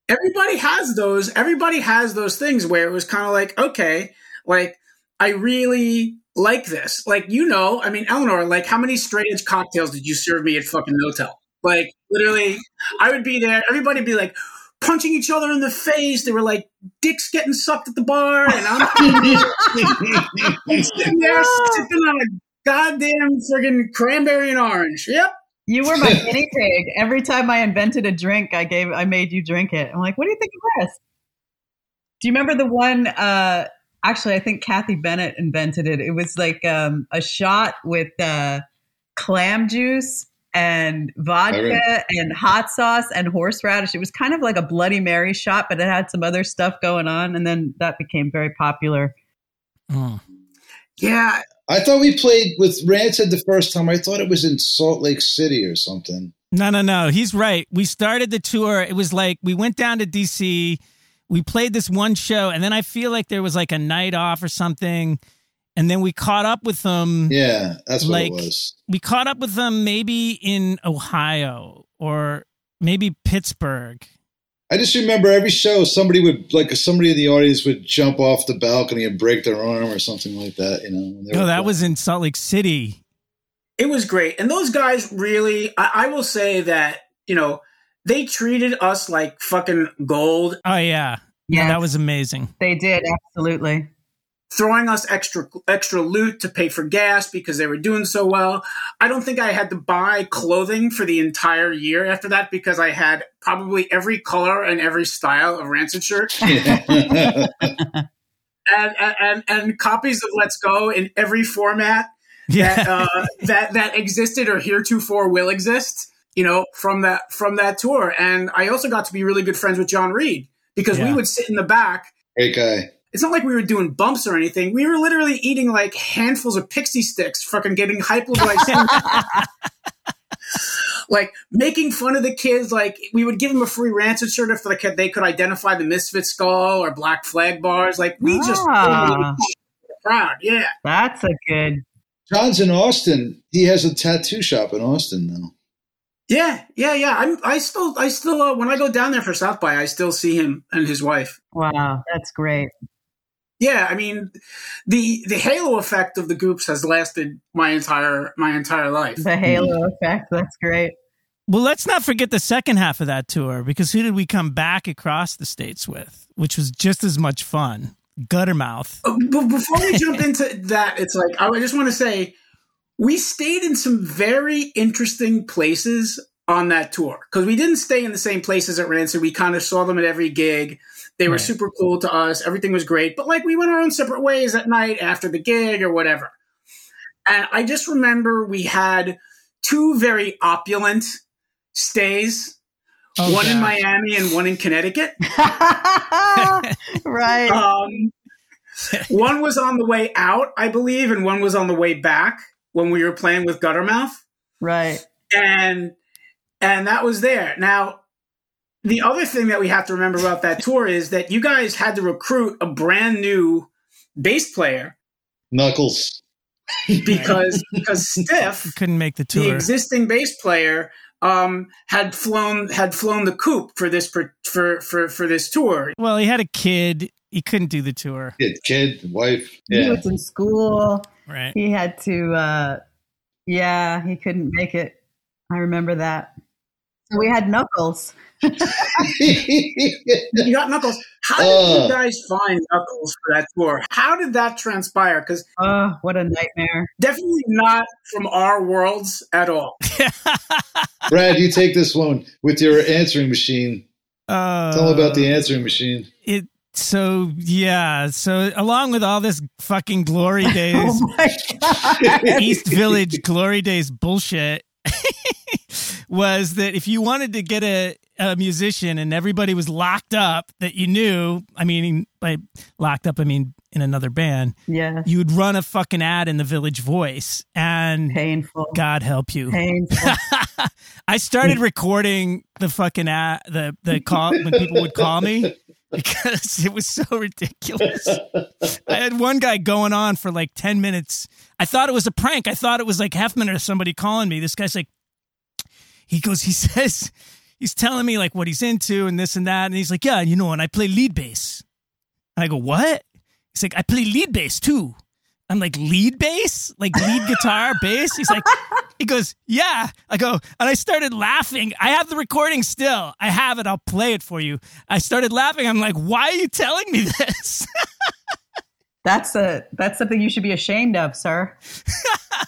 everybody has those everybody has those things where it was kind of like okay like i really like this like you know i mean eleanor like how many straight edge cocktails did you serve me at fucking hotel like literally i would be there everybody would be like punching each other in the face they were like dicks getting sucked at the bar and i'm sitting there sipping on a goddamn friggin' cranberry and orange yep you were my guinea pig. Every time I invented a drink, I gave I made you drink it. I'm like, what do you think of this? Do you remember the one uh actually I think Kathy Bennett invented it. It was like um a shot with uh clam juice and vodka and hot sauce and horseradish. It was kind of like a Bloody Mary shot, but it had some other stuff going on, and then that became very popular. Oh. yeah I thought we played with Rancid the first time. I thought it was in Salt Lake City or something. No, no, no. He's right. We started the tour. It was like we went down to DC. We played this one show, and then I feel like there was like a night off or something. And then we caught up with them. Yeah, that's what Like- it was. We caught up with them maybe in Ohio or maybe Pittsburgh. I just remember every show somebody would like somebody in the audience would jump off the balcony and break their arm or something like that. You know, when they Oh, that playing. was in Salt Lake City. It was great. And those guys really, I, I will say that, you know, they treated us like fucking gold, Oh yeah, yeah, Yeah, that was amazing. they did absolutely. throwing us extra extra loot to pay for gas because they were doing so well. I don't think I had to buy clothing for the entire year after that because I had probably every color and every style of Rancid shirt and and, and, and copies of Let's Go in every format Yeah, that uh, that that existed or heretofore will exist. You know, from that from that tour, and I also got to be really good friends with John Reed because we would sit in the back. Great guy. It's not like we were doing bumps or anything. We were literally eating like handfuls of Pixy Stix, fucking getting hypoglycemic, like making fun of the kids. Like we would give them a free rancid shirt if the kid they could identify the Misfit skull or Black Flag bars. Like we just Ah. proud, yeah. That's a good. John's in Austin. He has a tattoo shop in Austin now. Yeah, yeah, yeah. I'm. I still, I still. Uh, when I go down there for South by, I still see him and his wife. Wow, that's great. Yeah, I mean, the the halo effect of the Goops has lasted my entire my entire life. The halo effect. That's great. Well, let's not forget the second half of that tour because who did we come back across the states with, which was just as much fun? Guttermouth. Uh, But before we jump into that, it's like I just want to say we stayed in some very interesting places on that tour because we didn't stay in the same places at Rancid. We kind of saw them at every gig. They were Right. super cool to us. Everything was great, but like we went our own separate ways at night after the gig or whatever. And I just remember we had two very opulent stays, Oh, one in Miami and one in Connecticut. right. Um, one was on the way out, I believe, and one was on the way back when we were playing with Guttermouth. right. and and that was there. Now, the other thing that we have to remember about that tour is that you guys had to recruit a brand new bass player Knuckles. because because Stiff, Couldn't make the tour. the existing bass player, um, had flown had flown the coop for this per, for for for this tour. well, he had a kid. He couldn't do the tour. Kid, kid, wife. He Yeah. was in school. Right. He had to, uh, yeah, he couldn't make it. I remember that. So we had Knuckles. You got Knuckles. How did Uh. you guys find Knuckles for that tour? How did that transpire? Because Oh, what a nightmare. definitely not from our worlds at all. Brad, you take this one with your answering machine. Uh, Tell them about the answering machine. it. So yeah. So along with all this fucking glory days, Oh my God. East Village glory days bullshit, was that if you wanted to get a, a musician and everybody was locked up that you knew, I mean, by locked up, I mean in another band, yeah. you would run a fucking ad in the Village Voice, and Painful. God help you. Painful. I started recording the fucking ad, the the call when people would call me because it was so ridiculous. I had one guy going on for like ten minutes. I thought it was a prank. I thought it was like Heffman or somebody calling me. This guy's like, he goes, he says, he's telling me like what he's into and this and that, and he's like, yeah, you know, and I play lead bass. And I go, what? He's like, I play lead bass too. I'm like, lead bass? Like lead guitar, bass? He's like, he goes, yeah. I go, and I started laughing. I have the recording still. I have it. I'll play it for you. I started laughing. I'm like, why are you telling me this? That's a that's something you should be ashamed of, sir.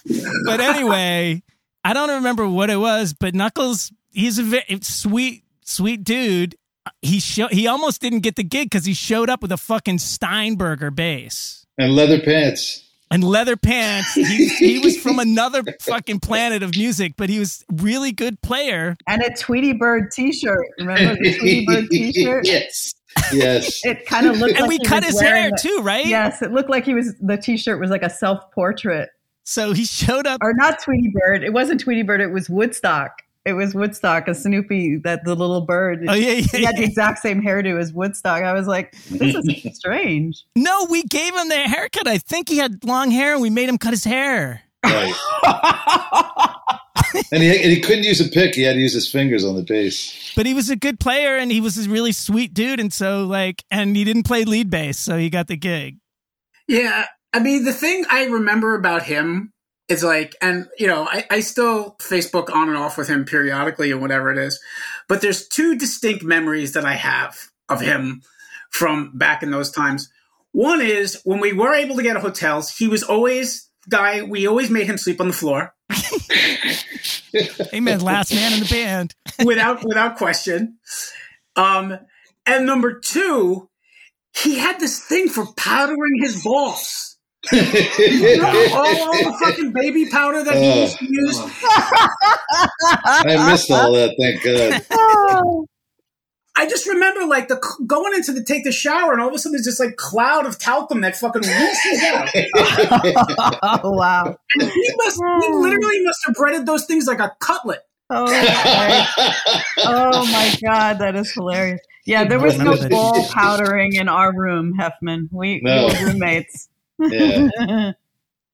but anyway, I don't remember what it was, but Knuckles, he's a very sweet, sweet dude. He show, he almost didn't get the gig because he showed up with a fucking Steinberger bass And leather pants. And leather pants. He, he was from another fucking planet of music, but he was really good player. And a Tweety Bird T-shirt. Remember the Tweety Bird T-shirt? yes. Yes. It kind of looked And like we cut his hair the- too, right? Yes, it looked like he was. The T-shirt was like a self-portrait, So he showed up. or not Tweety Bird. It wasn't Tweety Bird. It was Woodstock. It was Woodstock, a Snoopy, that the little bird. Oh yeah, yeah, He had the exact same hairdo as Woodstock. I was like, this is strange. No, we gave him the haircut. I think he had long hair, and we made him cut his hair. Right. And he, and he couldn't use a pick. He had to use his fingers on the bass. But he was a good player, and he was a really sweet dude, and so like, and he didn't play lead bass, so he got the gig. Yeah, I mean, the thing I remember about him is like, and you know, I, I still Facebook on and off with him periodically and whatever it is, but there's two distinct memories that I have of him from back in those times. One is when we were able to get hotels, he was always guy. We always made him sleep on the floor Amen. last man in the band. without without question. Um, and number two, he had this thing for powdering his balls. All, all the fucking baby powder that he used to use. Uh, I missed all that. Thank God. I just remember like the going into the take the shower, and all of a sudden there's this like cloud of talcum that fucking whooshes out. oh, wow. And he must, he literally must have breaded those things like a cutlet. Oh, my. oh my God, that is hilarious. Yeah, there was no ball powdering in our room, Heffman. We, No. we were roommates. Yeah.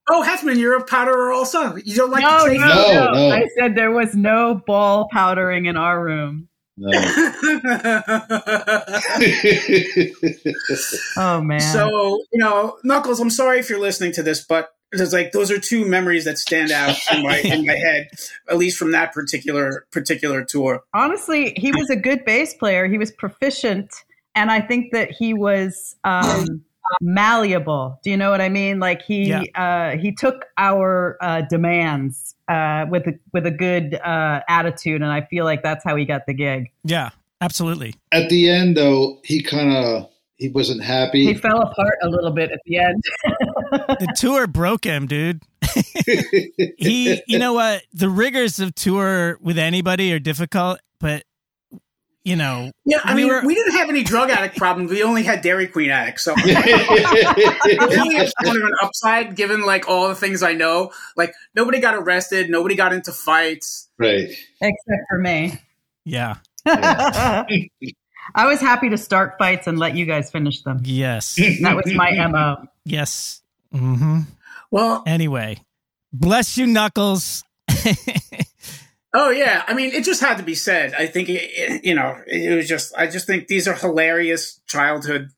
Oh, Heffman, you're a powderer also. You don't like no, to no, no, No, no. I said there was no ball powdering in our room. No. Oh man. so you know, Knuckles, I'm sorry if you're listening to this, but it's like those are two memories that stand out in my in my head, at least from that particular particular tour. honestly, he was a good bass player. He was proficient, and I think that he was um, malleable. Do you know what I mean? Like he Yeah. uh, he took our uh, demands uh, with a, with a good uh, attitude, and I feel like that's how he got the gig. Yeah, absolutely. At the end, though, he kind of he wasn't happy. He fell apart a little bit at the end. the tour broke him, dude. he, you know what? The rigors of tour with anybody are difficult, but you know, Yeah, I We mean, were- we didn't have any drug addict problems. We only had Dairy Queen addicts. So I think it's kind of an upside given like all the things I know. Like nobody got arrested, nobody got into fights. right. Except for me. yeah, I was happy to start fights and let you guys finish them. yes, That was my MO. yes. hmm Well, Anyway, bless you, Knuckles. oh yeah, I mean, it just had to be said. I think it, it- you know, it was just. I just think these are hilarious childhood,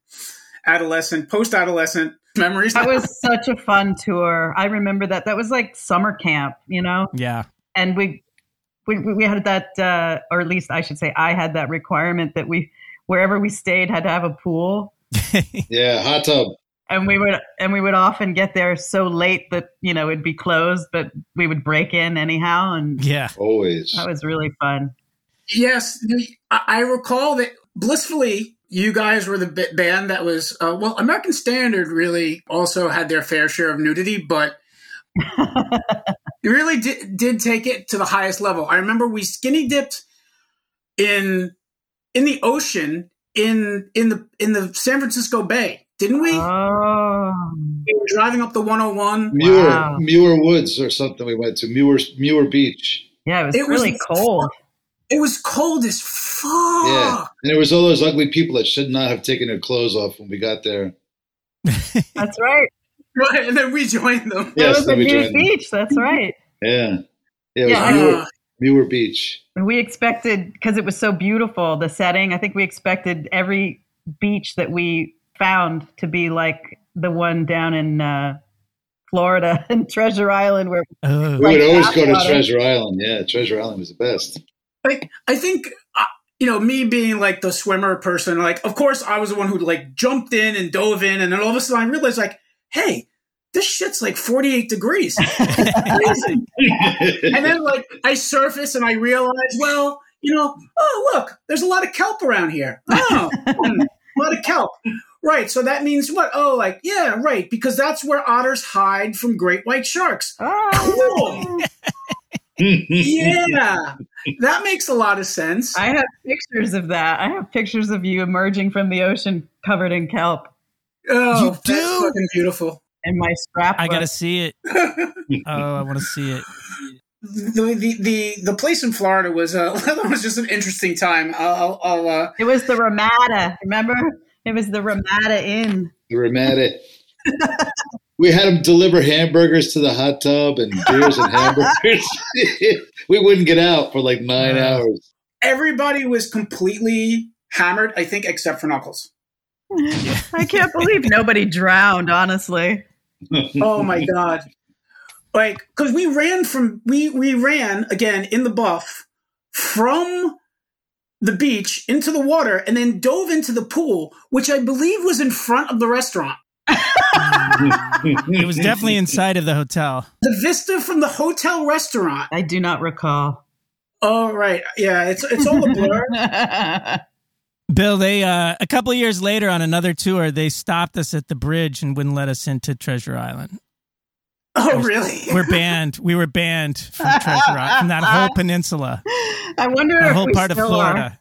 adolescent, post-adolescent memories. That was such a fun tour. I remember that. That was like summer camp, you know? yeah, And we we, we had that uh, or at least I should say I had that requirement that we wherever we stayed had to have a pool. Yeah, hot tub. And we would and we would often get there so late that, you know, it'd be closed, but we would break in anyhow and yeah. Always. that was really fun. Yes, the- I I recall that blissfully. You guys were the band that was uh, well. American Standard really also had their fair share of nudity, but you really did, did take it to the highest level. I remember we skinny dipped in in the ocean in in the in the San Francisco Bay, didn't we? Oh. we were driving up the 101. Muir, Wow. Muir Woods or something we went to. Muir, Muir Beach. Yeah, it was It was really cold. It was cold as fuck. Yeah. And there was all those ugly people that should not have taken their clothes off when we got there. That's right. Right, and then we joined them. That Yes, was let at me Muir join them. Beach. That's right. Yeah. Yeah, it was Yeah, Muir, Uh, Muir Beach. We expected because it was so beautiful, the setting. I think we expected every beach that we found to be like the one down in uh, Florida and Treasure Island, where Oh, We would always go to Treasure Island. Yeah, Treasure Island was the best. like I think uh, you know me being like the swimmer person. Like, of course, I was the one who like jumped in and dove in, and then all of a sudden I realized like, hey, this shit's like forty eight degrees. Crazy. and then like I surface and I realize, well, you know, oh look, there's a lot of kelp around here. Oh, hmm, a lot of kelp. Right, so that means what? Oh, like yeah, right, because that's where otters hide from great white sharks. oh, Yeah, that makes a lot of sense. I have pictures of that. I have pictures of you emerging from the ocean covered in kelp Oh, You that's do? fucking beautiful. in my scrap. I gotta see it. Oh, I want to see it. The, the the the place in Florida was uh, that was just an interesting time. I'll, I'll uh, It was the Ramada. Remember? It was the Ramada Inn. The Ramada. we had them deliver hamburgers to the hot tub and beers and hamburgers. we wouldn't get out for like nine Yeah. hours. everybody was completely hammered. I think except for Knuckles. I can't believe nobody drowned, honestly. Oh my god! Like because we ran from we we ran again in the buff from the beach into the water and then dove into the pool, which I believe was in front of the restaurant. It was definitely inside of the hotel. The vista from the hotel restaurant. I do not recall. Oh right, yeah, it's it's all a blur. Bill, they uh, a couple of years later on another tour, they stopped us at the bridge and wouldn't let us into Treasure Island. Oh really? We're banned. We were banned from Treasure Island, from that whole peninsula, I wonder that if whole we part of still Florida.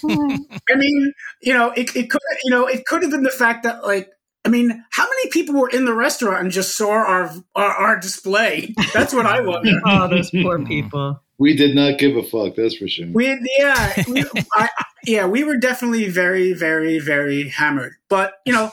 Hmm. I mean, you know, it, it could, you know, it could have been the fact that, like, I mean, how many people were in the restaurant and just saw our our, our display? That's what I wonder. Are. Oh, those poor people. We did not give a fuck, that's for sure. We, yeah, we, I, I- yeah, we were definitely very, very, very hammered. But you know,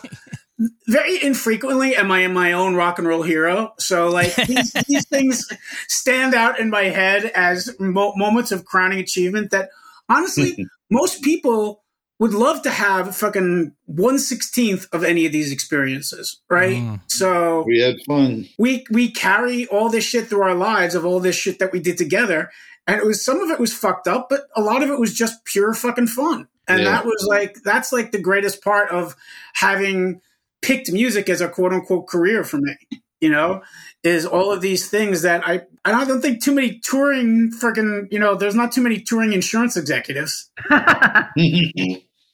very infrequently am I in my own rock and roll hero. So like these, these things stand out in my head as mo- moments of crowning achievement that honestly most people would love to have fucking one sixteenth of any of these experiences, right? Mm. So We had fun. we we carry all this shit through our lives of all this shit that we did together and it was some of it was fucked up but a lot of it was just pure fucking fun and Yeah. that was like that's like the greatest part of having picked music as a quote unquote career for me you know is all of these things that i i don't think too many touring fucking you know there's not too many touring insurance executives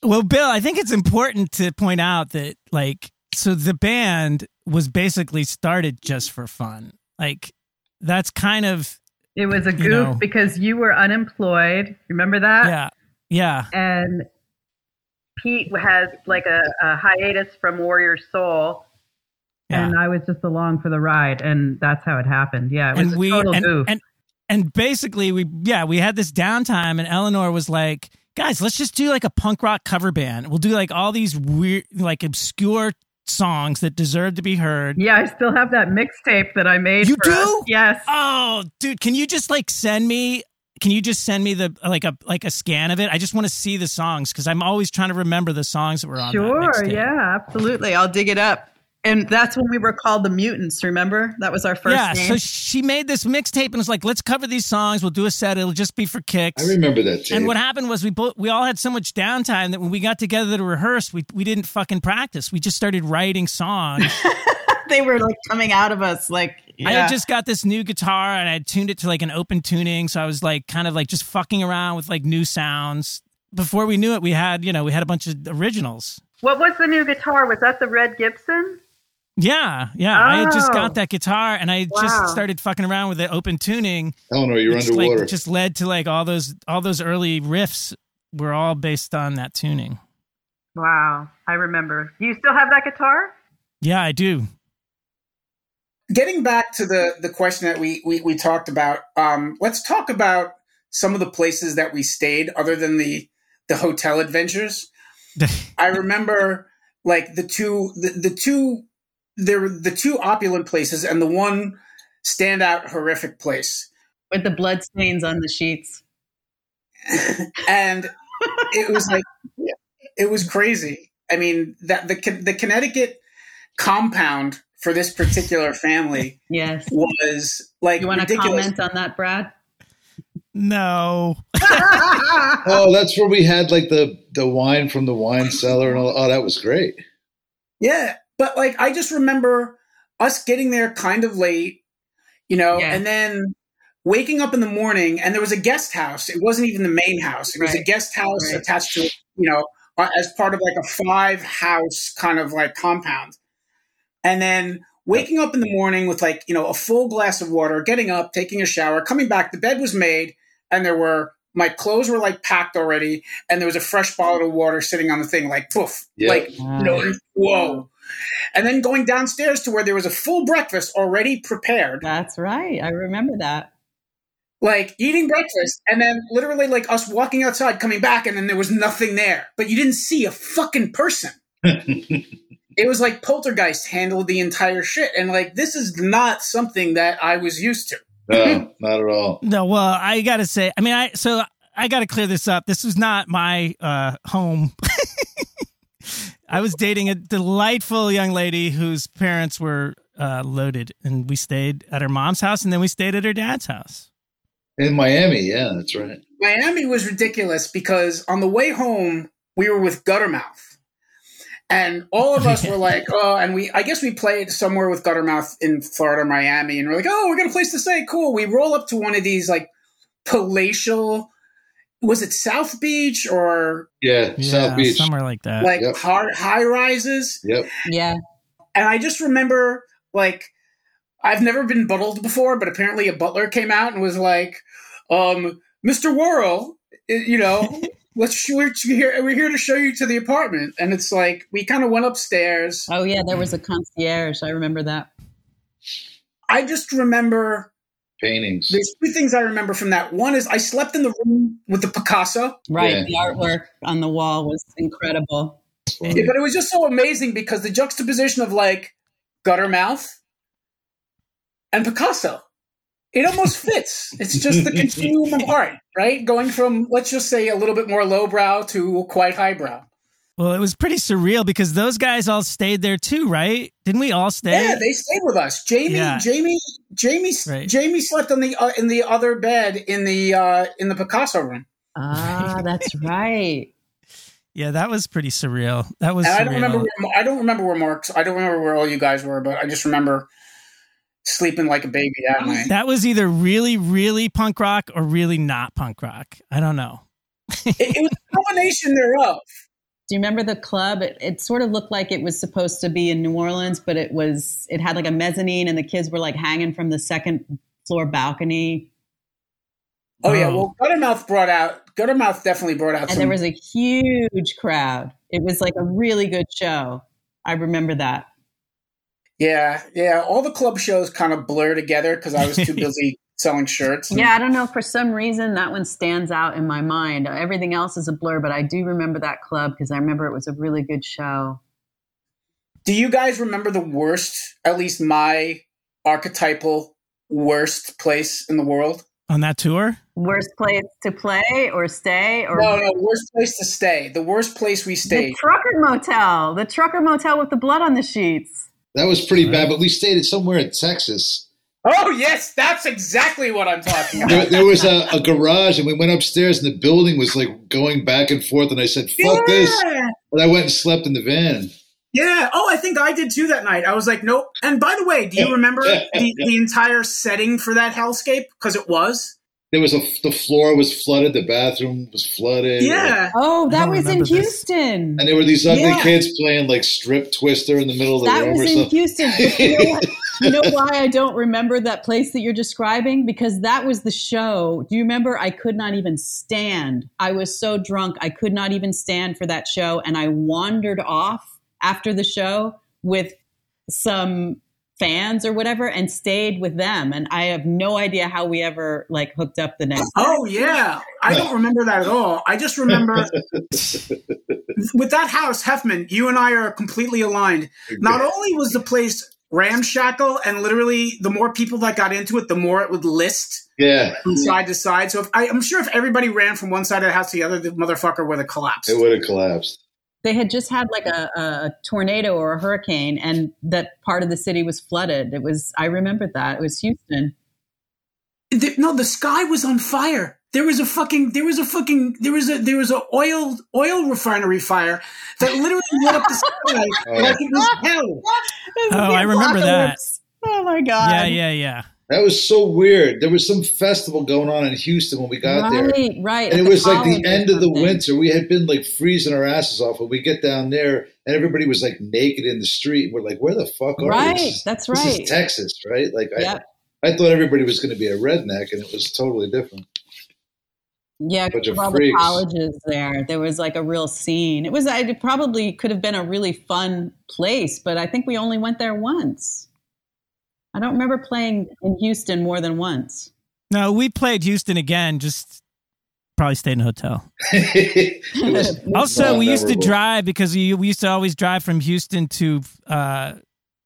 Well, Bill, I think it's important to point out that, like, so the band was basically started just for fun. Like, that's kind of It was a goof You know. because you were unemployed. Remember that? yeah, yeah, And Pete has like a, a hiatus from Warrior Soul. yeah. And I was just along for the ride, and that's how it happened. Yeah, it was and a we total and, goof. and and basically we yeah we had this downtime and Eleanor was like guys let's just do like a punk rock cover band we'll do like all these weird like obscure songs that deserve to be heard yeah, I still have that mixtape that I made. You for us. do? Yes. oh dude can you just like send me can you just send me the like a like a scan of it I just want to see the songs because I'm always trying to remember the songs that were on Sure, mixtape. yeah, absolutely. I'll dig it up. And that's when we were called the Mutants, remember? That was our first yeah, name. so she made this mixtape and was like, "Let's cover these songs. We'll do a set. It'll just be for kicks." I remember that tape. And what happened was we both we all had so much downtime that when we got together to rehearse, we we didn't fucking practice. We just started writing songs. they were like coming out of us like I had just got this new guitar and I had tuned it to like an open tuning, so I was like kind of like just fucking around with like new sounds. Before we knew it, we had you know we had a bunch of originals. What was the new guitar? Was that the Red Gibson? Yeah, yeah. I had just Oh. got that guitar and I Wow. just started fucking around with the open tuning. Eleanor, you're which, underwater. Like, just led to like all those all those early riffs were all based on that tuning. Wow, I remember. Do you still have that guitar? Yeah, I do. Getting back to the the question that we we, we talked about, um, let's talk about some of the places that we stayed, other than the the hotel adventures. I remember like the two the, the two there were the two opulent places and the one standout horrific place. With the blood stains on the sheets. and it was like it was crazy. I mean, that the the Connecticut compound for this particular family Yes. was like You want to comment on that, Brad? No. oh, that's where we had like the the wine from the wine cellar and all. Oh, that was great. Yeah, but like I just remember us getting there kind of late, you know, Yeah. and then waking up in the morning and there was a guest house. It wasn't even the main house. It was a guest house Right. attached to, you know, uh, as part of like a five house kind of like compound. And then waking up in the morning with like, you know, a full glass of water, getting up, taking a shower, coming back, the bed was made and there were my clothes were like packed already and there was a fresh bottle of water sitting on the thing like poof. Yeah. Like you know, whoa. And then going downstairs to where there was a full breakfast already prepared, That's right. I remember that. like eating breakfast, and then literally like us walking outside, coming back, and then there was nothing there. But you didn't see a fucking person. It was like poltergeist handled the entire shit. And like, this is not something that I was used to. No, not at all. No, well, I gotta say, I mean, I so I gotta clear this up. This was not my uh, home. I was dating a delightful young lady whose parents were uh, loaded, and we stayed at her mom's house, and then we stayed at her dad's house. In Miami, yeah, that's right. Miami was ridiculous because on the way home, we were with Guttermouth. And all of us were like, oh, and we, I guess we played somewhere with Guttermouth in Florida, Miami, and we're like, oh, we got a place to stay. Cool. We roll up to one of these like palatial, was it South Beach or Yeah, Yeah, South Beach. somewhere like that. like Yep. high, high rises? Yep. Yeah. And I just remember like I've never been buttled before, but apparently a butler came out and was like, um, Mr. Worrell, you know, let's we're here we're here to show you to the apartment. And it's like we kind of went upstairs. Oh, yeah. There was a concierge. I remember that. I just remember Paintings. there's two things I remember from that. One is I slept in the room with the Picasso. Right. Yeah. The artwork on the wall was incredible. Yeah, but it was just so amazing because the juxtaposition of like Guttermouth and Picasso. It almost fits. It's just the continuum of art, right? Going from let's just say a little bit more lowbrow to quite highbrow. Well, it was pretty surreal because those guys all stayed there too, right? Didn't we all stay? Yeah, they stayed with us. Jamie, Yeah. Jamie, Jamie, Right. Jamie slept on the uh, in the other bed in the uh, in the Picasso room. Ah, that's right. Yeah, that was pretty surreal. That was. And I don't remember. Where, I don't remember where Mark's. I don't remember where all you guys were, but I just remember sleeping like a baby that night. That was either really, really punk rock or really not punk rock. I don't know. it, it was a combination thereof. Do you remember the club? It, it sort of looked like it was supposed to be in New Orleans, but it was it had like a mezzanine, and the kids were like hanging from the second floor balcony. Oh, yeah. Well, Guttermouth brought out, Guttermouth definitely brought out And some. there was a huge crowd. It was like a really good show. I remember that. Yeah. Yeah. All the club shows kind of blur together because I was too busy selling shirts. and- Yeah, I don't know. For some reason, that one stands out in my mind. Everything else is a blur, but I do remember that club because I remember it was a really good show. Do you guys remember the worst, at least my archetypal worst place in the world? On that tour? Worst place to play or stay or No, no, worst place to stay. The worst place we the stayed. trucker motel, the trucker motel with the blood on the sheets. That was pretty bad, but we stayed at somewhere in Texas. Oh, yes, that's exactly what I'm talking about. there was a, a garage, and we went upstairs, and the building was like going back and forth. And I said, "Fuck this!" Yeah. And I went and slept in the van. Yeah. Oh, I think I did too that night. I was like, nope. And by the way, do you remember the, the entire setting for that hellscape? Because it was. There was a the floor was flooded, the bathroom was flooded. Yeah. Oh, that was in remember this. Houston. and there were these ugly Yeah. kids playing like strip twister in the middle of the That room was or in something. Houston. But you, know what? You know why I don't remember that place that you're describing? Because that was the show. Do you remember? I could not even stand. I was so drunk, I could not even stand for that show. And I wandered off after the show with some fans or whatever and stayed with them. And I have no idea how we ever like hooked up the next Oh, yeah. I don't remember that at all. I just remember with that house, Hefman, you and I are completely aligned. Not only was the place ramshackle, and literally the more people that got into it, the more it would list yeah, from side to side. So if, I, I'm sure if everybody ran from one side of the house to the other, the motherfucker would have collapsed. it would have collapsed. They had just had like a, a tornado or a hurricane and that part of the city was flooded it was i remembered that it was houston The- no, the sky was on fire. There was a fucking, there was a fucking, there was a, there was a oil, oil refinery fire that literally lit up the sky like it was hell. Oh, I remember that. Oh my god Yeah, yeah, yeah. That was so weird. There was some festival going on in Houston when we got there. right right And it was like the end of the winter. We had been like freezing our asses off when we get down there, and everybody was like naked in the street. We're like, "Where the fuck are Right, we?" This is- that's This right. is Texas, right? Like, Yep. I, I thought everybody was going to be a redneck, and it was totally different. yeah bunch of all the colleges there there was like a real scene it was it probably could have been a really fun place but i think we only went there once i don't remember playing in houston more than once No, we played Houston again, just probably stayed in a hotel. Also, we used to drive because we, we used to always drive from Houston to uh,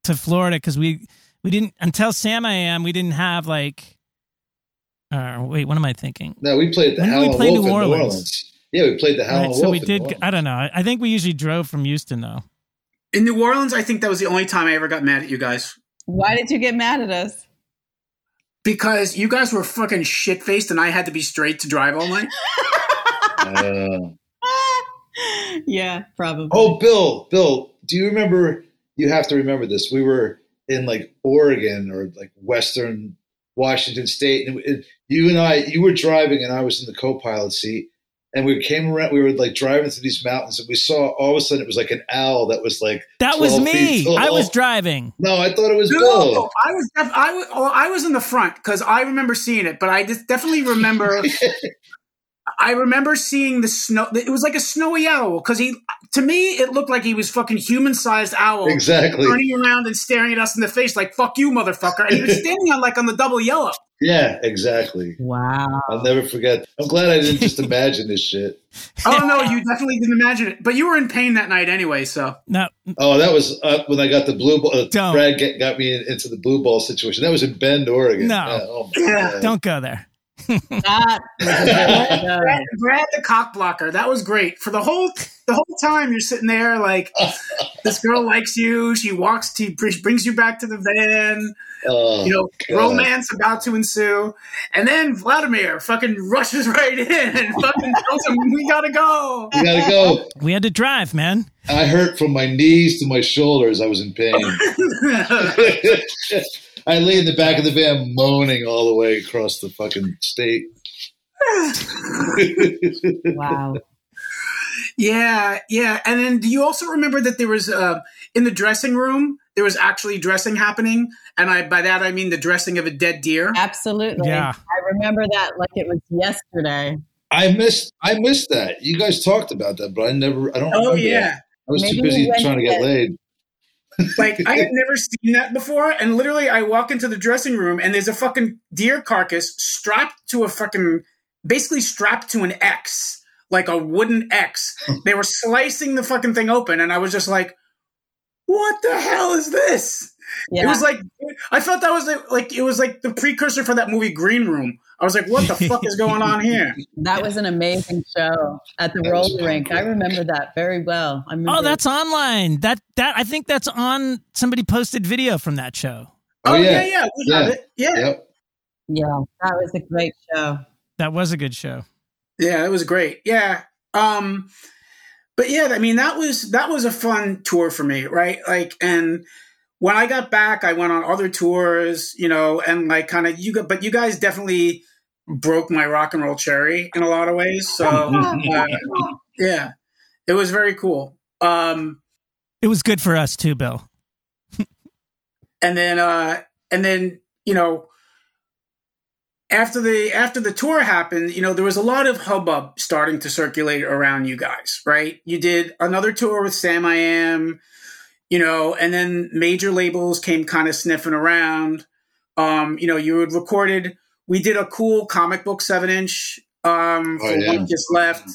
to Florida because we we didn't until Sam I am we didn't have like. Uh, wait, what am I thinking? No, we played the When we Howlin' play Wolf New in New Orleans? Orleans. Yeah, we played the Howlin' Right, so we did. I don't know. I think we usually drove from Houston though. In New Orleans, I think that was the only time I ever got mad at you guys. Why did you get mad at us Because you guys were fucking shit faced and I had to be straight to drive all night. Uh, yeah, probably. oh, Bill, Bill, do you remember? You have to remember this. We were in like Oregon or like Western Washington State, and you and I, you were driving, and I was in the co-pilot seat. And we came around. We were like driving through these mountains, and we saw all of a sudden it was like an owl that was like That was me. I was driving. No, I thought it was No, Bill. I was def- I was oh, I was in the front because I remember seeing it, but I just definitely remember. I remember seeing the snow. It was like a snowy owl because he, to me, it looked like he was fucking human sized owl, Exactly. turning around and staring at us in the face like "fuck you, motherfucker," and he was standing on like on the double yellow. Yeah, exactly. Wow. I'll never forget. I'm glad I didn't just imagine this shit. Oh no, you definitely didn't imagine it, but you were in pain that night anyway. So No, Oh, that was uh, when I got the blue ball. Uh, Don't. Brad get, got me in, into the blue ball situation. That was in Bend, Oregon. No. Yeah, oh Yeah. Don't go there. That was a good, Brad, Brad the cock blocker, that was great for the whole the whole time. You're sitting there like this girl likes you. She walks to brings you back to the van. Oh, you know, God. romance about to ensue. And then Vladimir fucking rushes right in and fucking tells him, we gotta go. We gotta go. We had to drive, man. I hurt from my knees to my shoulders. I was in pain. I lay in the back of the van moaning all the way across the fucking state. wow. Yeah, yeah. And then do you also remember that there was uh, in the dressing room there was actually dressing happening, and I by that I mean the dressing of a dead deer. Absolutely. Yeah. I remember that like it was yesterday. I missed I missed that. You guys talked about that, but I never I don't Oh remember. yeah, that. I was Maybe too busy trying to get to- laid. like I had never seen that before, and literally I walk into the dressing room and there's a fucking deer carcass strapped to a fucking basically strapped to an X, like a wooden X. Hmm. They were slicing the fucking thing open, and I was just like, "What the hell is this?" Yeah. It was like I felt that was like, like it was like the precursor for that movie Green Room. I was like, "What the fuck is going on here?" that was an amazing show at the That was roller rink. I remember that very well. I remember Oh, that's online. That that I think that's on. Somebody posted video from that show. Oh, Oh, yeah, yeah. yeah, we have it. Yeah. Yep. yeah, that was a great show. That was a good show. Yeah, it was great. Yeah. Um but yeah, I mean that was that was a fun tour for me, right? Like and when I got back, I went on other tours, you know, and like kind of you got but you guys definitely broke my rock and roll cherry in a lot of ways. So uh, yeah. It was very cool. Um It was good for us too, Bill. and then uh and then you know after the after the tour happened you know there was a lot of hubbub starting to circulate around you guys right? You did another tour with Samiam you know and then major labels came kind of sniffing around. Um you know you had recorded we did a cool comic book seven inch um Oh, yeah. one just left.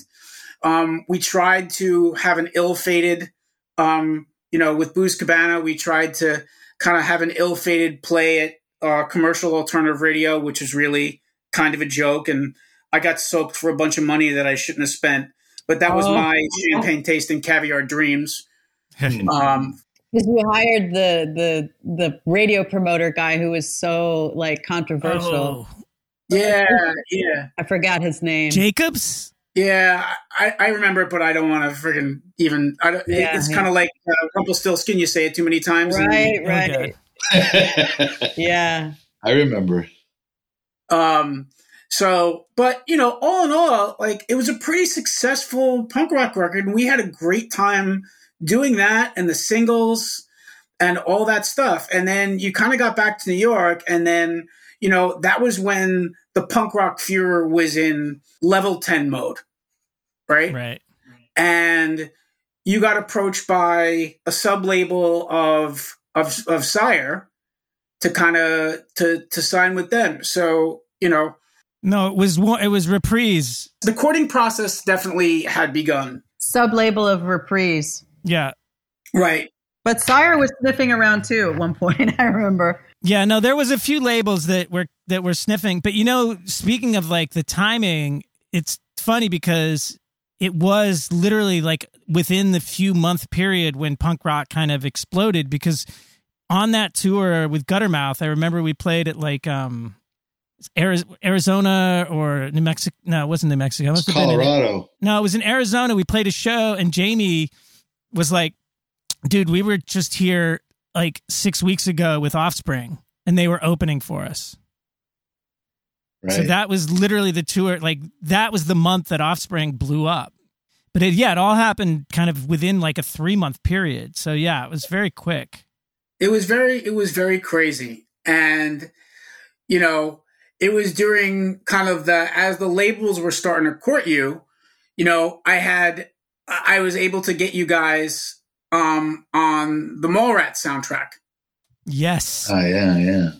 Um we tried to have an ill-fated um you know with booze cabana we tried to kind of have an ill-fated play at uh, commercial alternative radio, which is really kind of a joke, and I got soaked for a bunch of money that I shouldn't have spent. But that was Oh. my champagne tasting caviar dreams. Um, Because you hired the the the radio promoter guy who was so like controversial. Oh, yeah, yeah, I forgot his name. Jacobs. yeah. I, I remember it, but I don't want to friggin' even. I don't, Yeah, it's yeah. kind of like uh, Rumpelstiltskin. You say it too many times, and- Right, Oh, right. God. Yeah. I remember. Um, so, but you know, all in all, like it was a pretty successful punk rock record, and we had a great time doing that and the singles and all that stuff. And then you kind of got back to New York, and then you know that was when the punk rock furor was in level ten mode, right? Right. and you got approached by a sub label of of of Sire to kind of to to sign with them. So you know No, it was one. It was reprise. the courting process definitely had begun. Sub label of Reprise. Yeah. Right. But Sire was sniffing around too at one point, I remember. Yeah, no, there was a few labels that were that were sniffing, but you know, speaking of like the timing, it's funny because it was literally like within the few month period when punk rock kind of exploded because on that tour with Guttermouth, I remember we played at like um Arizona or New Mexico. No, it wasn't New Mexico. It been in- Colorado. no, it was in Arizona. We played a show, and Jamie was like, "Dude, we were just here like six weeks ago with Offspring, and they were opening for us." Right. So that was literally the tour. Like that was the month that Offspring blew up. But it, yeah, it all happened kind of within like a three month period. So yeah, it was very quick. It was very it was very crazy. And you know, it was during kind of the as the labels were starting to court you, you know, I had I was able to get you guys um on the Mallrats soundtrack. Yes. oh yeah, yeah.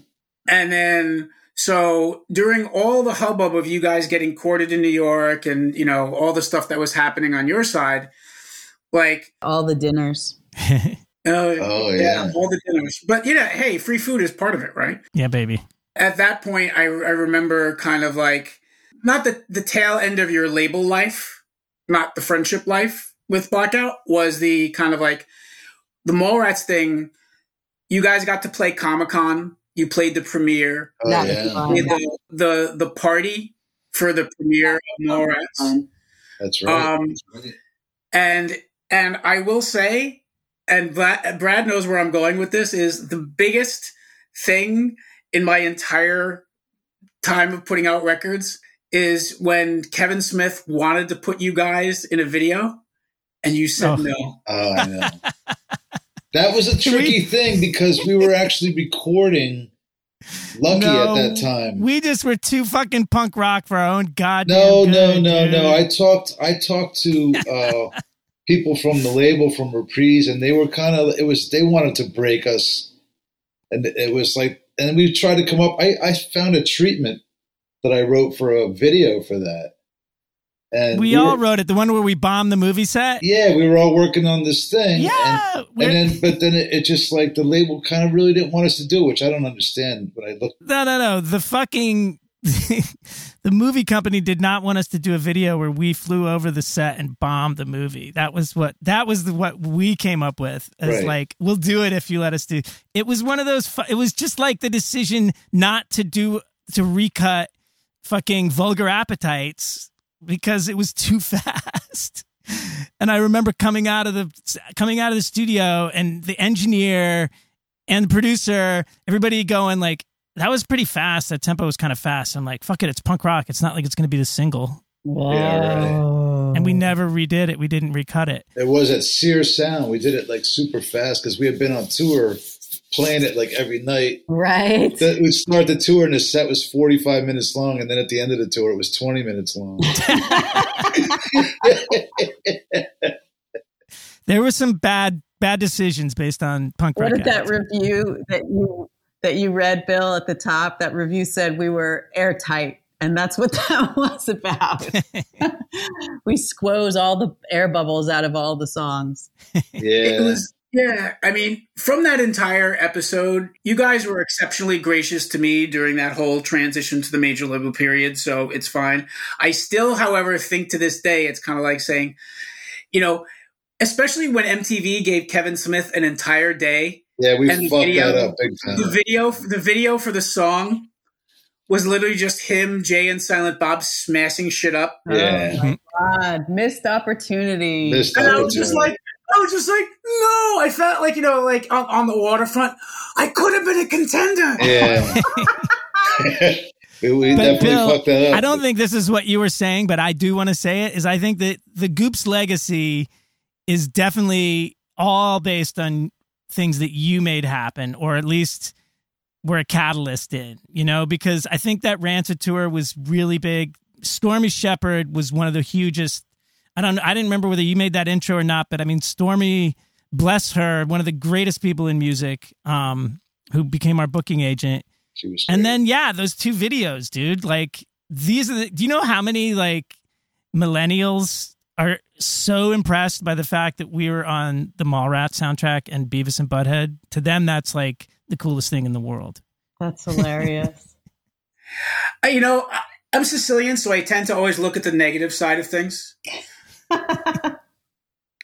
And then so during all the hubbub of you guys getting courted in New York and you know all the stuff that was happening on your side, like All the dinners. uh, Oh yeah. all the dinners. But you know, hey, free food is part of it, right? yeah, baby. At that point, I, I remember kind of like not the the tail end of your label life, not the friendship life with Blackout was the kind of like the Mallrats thing. You guys got to play Comic Con. You played the premiere. Oh yeah. fun. Played the, the the party for the premiere of Mallrats. That's right. Um, That's right. and and I will say, and Brad, Brad knows where I'm going with this is the biggest thing in my entire time of putting out records is when Kevin Smith wanted to put you guys in a video And you said Oh. no. Oh, I know. that was a tricky thing because we were actually recording Lucky No, at that time. We just were too fucking punk rock for our own goddamn. no, no, no, dude. no. I talked. I talked to uh, people from the label from Reprise, and they were kind of. It was they wanted to break us, and it was like, and we tried to come up. I, I found a treatment that I wrote for a video for that, and we all were- wrote it. The one where we bombed the movie set. Yeah, we were all working on this thing. and- Yeah, And, we're- then, but then it, it just like the label kind of really didn't want us to do, which I don't understand. But I look, no, no, no. The fucking the movie company did not want us to do a video where we flew over the set and bombed the movie. That was what that was the, what we came up with. As Right. like, we'll do it if you let us do. It was one of those. fu- It was just like the decision not to do to recut fucking vulgar appetites because it was too fast. And I remember coming out of the coming out of the studio and the engineer and the producer, everybody going like, that was pretty fast. That tempo was kind of fast. I'm like, fuck it, it's punk rock. It's not like it's going to be the single. Yeah, right. And we never redid it. We didn't recut it. it was at Sears Sound. We did it like super fast because we had been on tour, playing it like every night. Right. That we start the tour and the set was forty five minutes long, and then at the end of the tour it was twenty minutes long. There were some bad bad decisions based on punk What rock. did that review that you that you read, Bill, at the top? That review said we were airtight, and that's what that was about. we squoze all the air bubbles out of all the songs. Yeah, It was yeah, I mean, from that entire episode, you guys were exceptionally gracious to me during that whole transition to the major label period, so it's fine. I still, however, think to this day it's kind of like saying, you know, especially when MTV gave Kevin Smith an entire day, yeah, we the fucked video- that up big the time. video the video for the song was literally just him, Jay and Silent Bob smashing shit up. Yeah. Oh my God, missed opportunity. Missed And I was just like, I was just like, no. I felt like, you know, like on, on the waterfront, I could have been a contender. Yeah. we we But definitely Bill, fucked that up. I don't think this is what you were saying, but I do want to say it. Is I think that the Goop's legacy is definitely all based on things that you made happen, or at least were a catalyst in. You know, because I think that Rancid tour was really big. Stormy Shepherd was one of the hugest. I don't. I didn't remember whether you made that intro or not, but I mean, Stormy, bless her, one of the greatest people in music, um, who became our booking agent. She was And then yeah, those two videos, dude. Like these are the do you know how many like millennials are so impressed by the fact that we were on the Mallrats soundtrack and Beavis and Butthead? To them that's like the coolest thing in the world. That's hilarious. You know, I'm Sicilian, so I tend to always look at the negative side of things.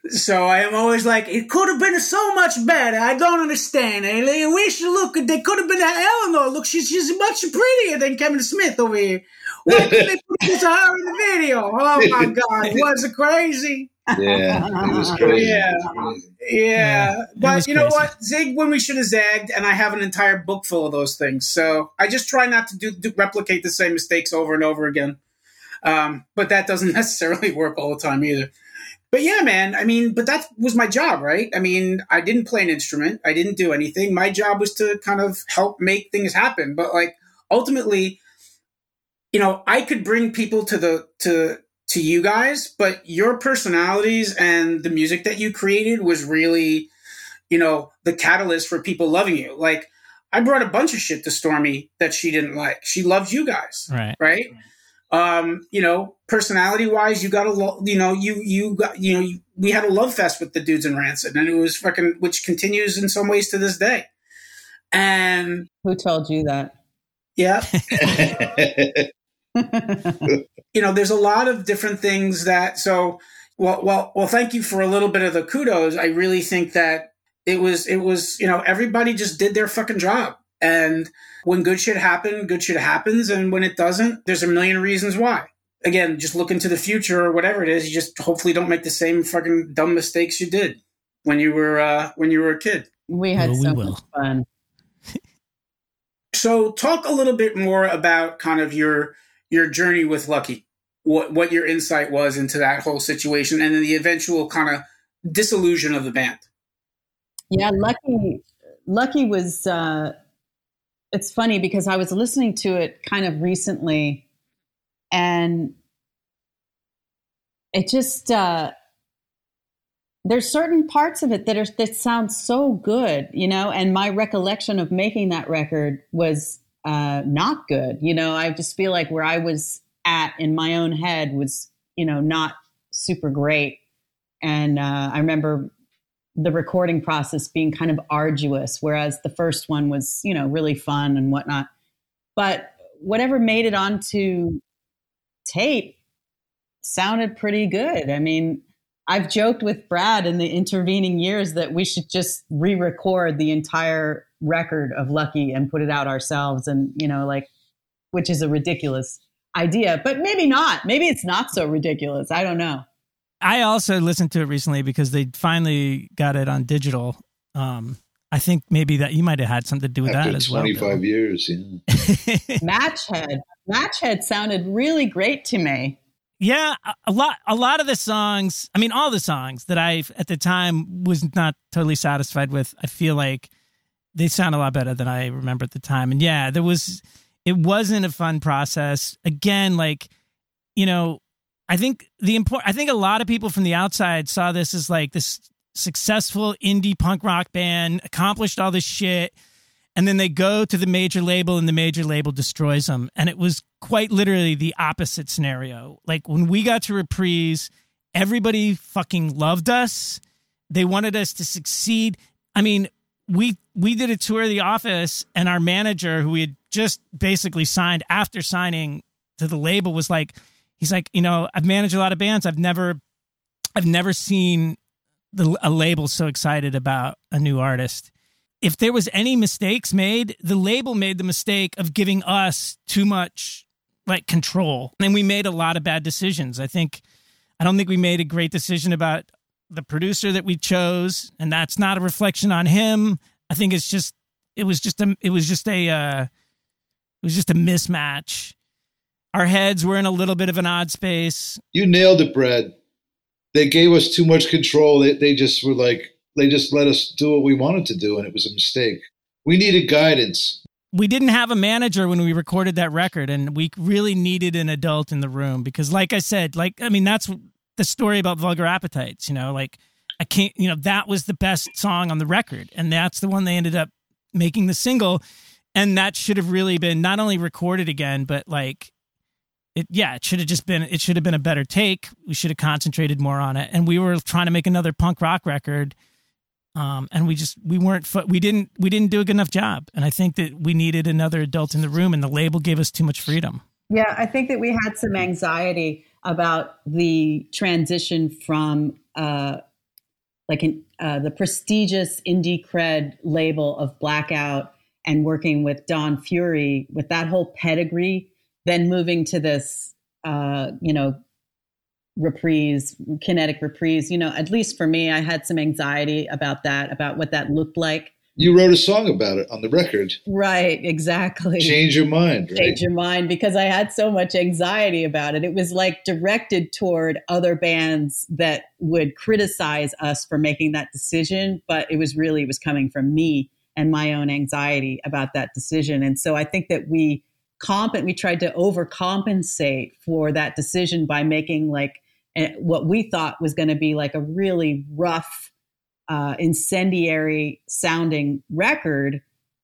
So I am always like, it could have been so much better. I don't understand. I I wish look, they could have been Eleanor. Look, she's she's much prettier than Kevin Smith over here. Why couldn't they put this her in the video? Oh my God, was it crazy? yeah, it was crazy. Yeah. It was crazy. Yeah, it but you know crazy. what? Zig when we should have zagged, and I have an entire book full of those things. So I just try not to do, do replicate the same mistakes over and over again. Um, but that doesn't necessarily work all the time either. But yeah, man. I mean, but that was my job, right? I mean, I didn't play an instrument. I didn't do anything. My job was to kind of help make things happen. But like ultimately, you know, I could bring people to the to to you guys, but your personalities and the music that you created was really, you know, the catalyst for people loving you. Like I brought a bunch of shit to Stormy that she didn't like. She loved you guys, Right. right? Um, you know, personality wise, you got a lo- you know, you you got you know, you, we had a love fest with the dudes in Rancid, and it was fucking, which continues in some ways to this day. And Who told you that? yeah, you know, there's a lot of different things that so well well well thank you for a little bit of the kudos. I really think that it was it was, you know, everybody just did their fucking job. And when good shit happen, good shit happens, and when it doesn't, there's a million reasons why. Again, just look into the future or whatever it is, you just hopefully don't make the same fucking dumb mistakes you did when you were uh when you were a kid. we had Well, so will. much fun. So talk a little bit more about kind of your your journey with Lucky. what what your insight was into that whole situation and then the eventual kind of disillusion of the band. Yeah, Lucky Lucky was uh it's funny because I was listening to it kind of recently and it just uh there's certain parts of it that are that sound so good, you know, and my recollection of making that record was uh not good. You know, I just feel like where I was at in my own head was, you know, not super great. And uh, I remember the recording process being kind of arduous, whereas the first one was, you know, really fun and whatnot. But whatever made it onto tape sounded pretty good. I mean, I've joked with Brad in the intervening years that we should just re record the entire record of Lucky and put it out ourselves. And, you know, like, which is a ridiculous idea, but maybe not. Maybe it's not so ridiculous. I don't know. I also listened to it recently because they finally got it on digital. Um, I think maybe that you might have had something to do with After that as well. 25 years, yeah. Matchhead. Matchhead sounded really great to me. Yeah, a- a lot a lot of the songs, I mean all the songs that I at the time was not totally satisfied with, I feel like they sound a lot better than I remember at the time. And yeah, there was it wasn't a fun process. Again, like, you know, I think the important I think a lot of people from the outside saw this as like this successful indie punk rock band, accomplished all this shit, and then they go to the major label and the major label destroys them. And it was quite literally the opposite scenario. Like when we got to Reprise, everybody fucking loved us. They wanted us to succeed. I mean, we we did a tour of the office and our manager who we had just basically signed after signing to the label was like he's like, you know, I've managed a lot of bands. I've never I've never seen the a label so excited about a new artist if there was any mistakes made, the label made the mistake of giving us too much like control. And we made a lot of bad decisions. I think I don't think we made a great decision about the producer that we chose, and that's not a reflection on him. I think it's just it was just a it was just a uh it was just a mismatch. Our heads were in a little bit of an odd space. You nailed it, Brad. They gave us too much control. They, they just were like, they just let us do what we wanted to do, and it was a mistake. We needed guidance. we didn't have a manager when we recorded that record and we really needed an adult in the room because like i said like i mean that's the story about vulgar appetites you know like i can't you know that was the best song on the record and that's the one they ended up making the single and that should have really been not only recorded again but like it yeah it should have just been it should have been a better take. We should have concentrated more on it. And we were trying to make another punk rock record um, and we just we weren't we didn't we didn't do a good enough job. And i think that we needed another adult in the room and the label gave us too much freedom. Yeah, I think that we had some anxiety about the transition from uh, like an, uh, the prestigious indie cred label of Blackout and working with Don Fury with that whole pedigree, then moving to this, uh, you know, reprise, kinetic reprise. You know, at least for me, I had some anxiety about that, about what that looked like. You wrote a song about it on the record. Right, exactly Change your mind, right? change your mind because I had so much anxiety about it. It was like directed toward other bands that would criticize us for making that decision, but it was really it was coming from me and my own anxiety about that decision. And so I think that we comp we tried to overcompensate for that decision by making like what we thought was going to be like a really rough uh, incendiary sounding record.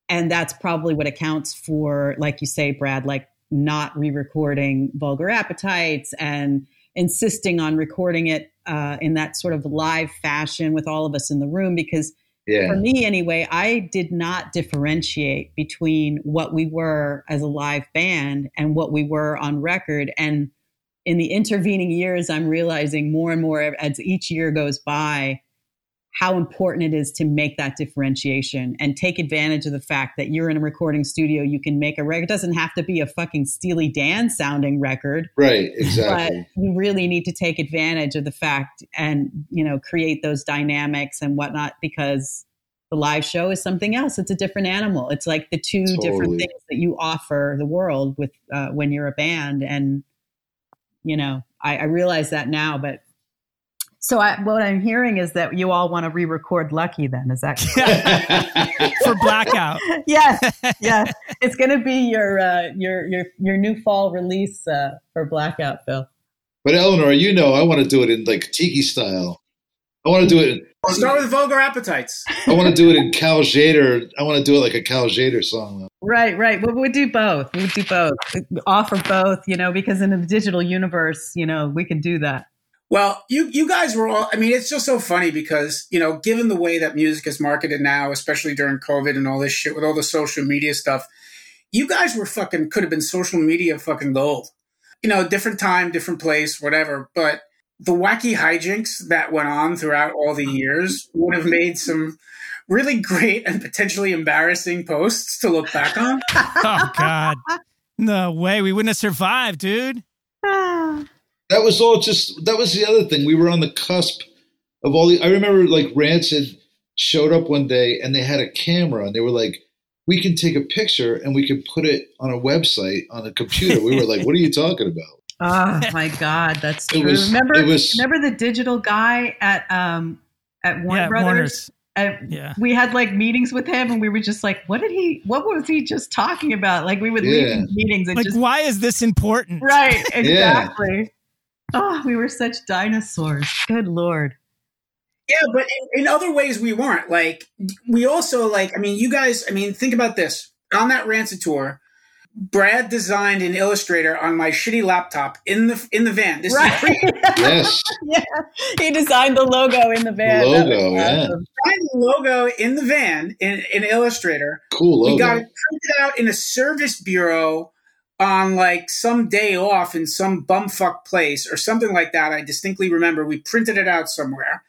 And that's probably what accounts for like you say brad like not re-recording vulgar appetites and insisting on recording it uh, in that sort of live fashion with all of us in the room because Yeah. for me anyway i did not differentiate between what we were as a live band and what we were on record and in the intervening years i'm realizing more and more as each year goes by how important it is to make that differentiation and take advantage of the fact that you're in a recording studio you can make a record. It doesn't have to be a fucking steely dan sounding record. Right, exactly. but you really need to take advantage of the fact and you know create those dynamics and whatnot because the live show is something else. It's a different animal. It's like the two different things that you offer the world with uh, when you're a band. And you know, I, I realize that now, but so I, what I'm hearing is that you all want to re-record Lucky. Then is that for blackout? yes, yes. It's going to be your uh, your your your new fall release uh, for blackout, Phil. But Eleanor, you know, I want to do it in like tiki style. I want to do it. I'll start with vulgar appetites. I want to do it in Cal Tjader. I want to do it like a Cal Tjader song. Though. Right, right. Well, we'd do both. We'd do both. Offer both, you know, because in the digital universe, you know, we can do that. Well, you you guys were all. I mean, it's just so funny because you know, given the way that music is marketed now, especially during COVID and all this shit with all the social media stuff, you guys were fucking could have been social media fucking gold. You know, different time, different place, whatever. But the wacky hijinks that went on throughout all the years would have made some really great and potentially embarrassing posts to look back on. oh God, no way, we wouldn't have survived, dude. that was all just that was the other thing. We were on the cusp of all the I remember like Rancid showed up one day and they had a camera and they were like, We can take a picture and we can put it on a website on a computer. We were like, What are you talking about? Oh my God, that's true. Was, remember, was, remember the digital guy at um at Warner yeah, Brothers? Warner's. And yeah. we had like meetings with him and we were just like, what did he, what was he just talking about? Like we would yeah. leave meetings and like, just. Why is this important? Right, exactly. Oh, we were such dinosaurs. Good lord. Yeah, but in, in, other ways we weren't. Like we also like. I mean, you guys. I mean, think about this. On that Rancid tour, Brad designed an Illustrator on my shitty laptop in the in the van. This right. is pre- yes. yeah, he designed the logo in the van. The logo, yeah. Designed the logo in the van in, in Illustrator. Cool logo. We got it printed out in a service bureau on like some day off in some bumfuck place or something like that. I distinctly remember we printed it out somewhere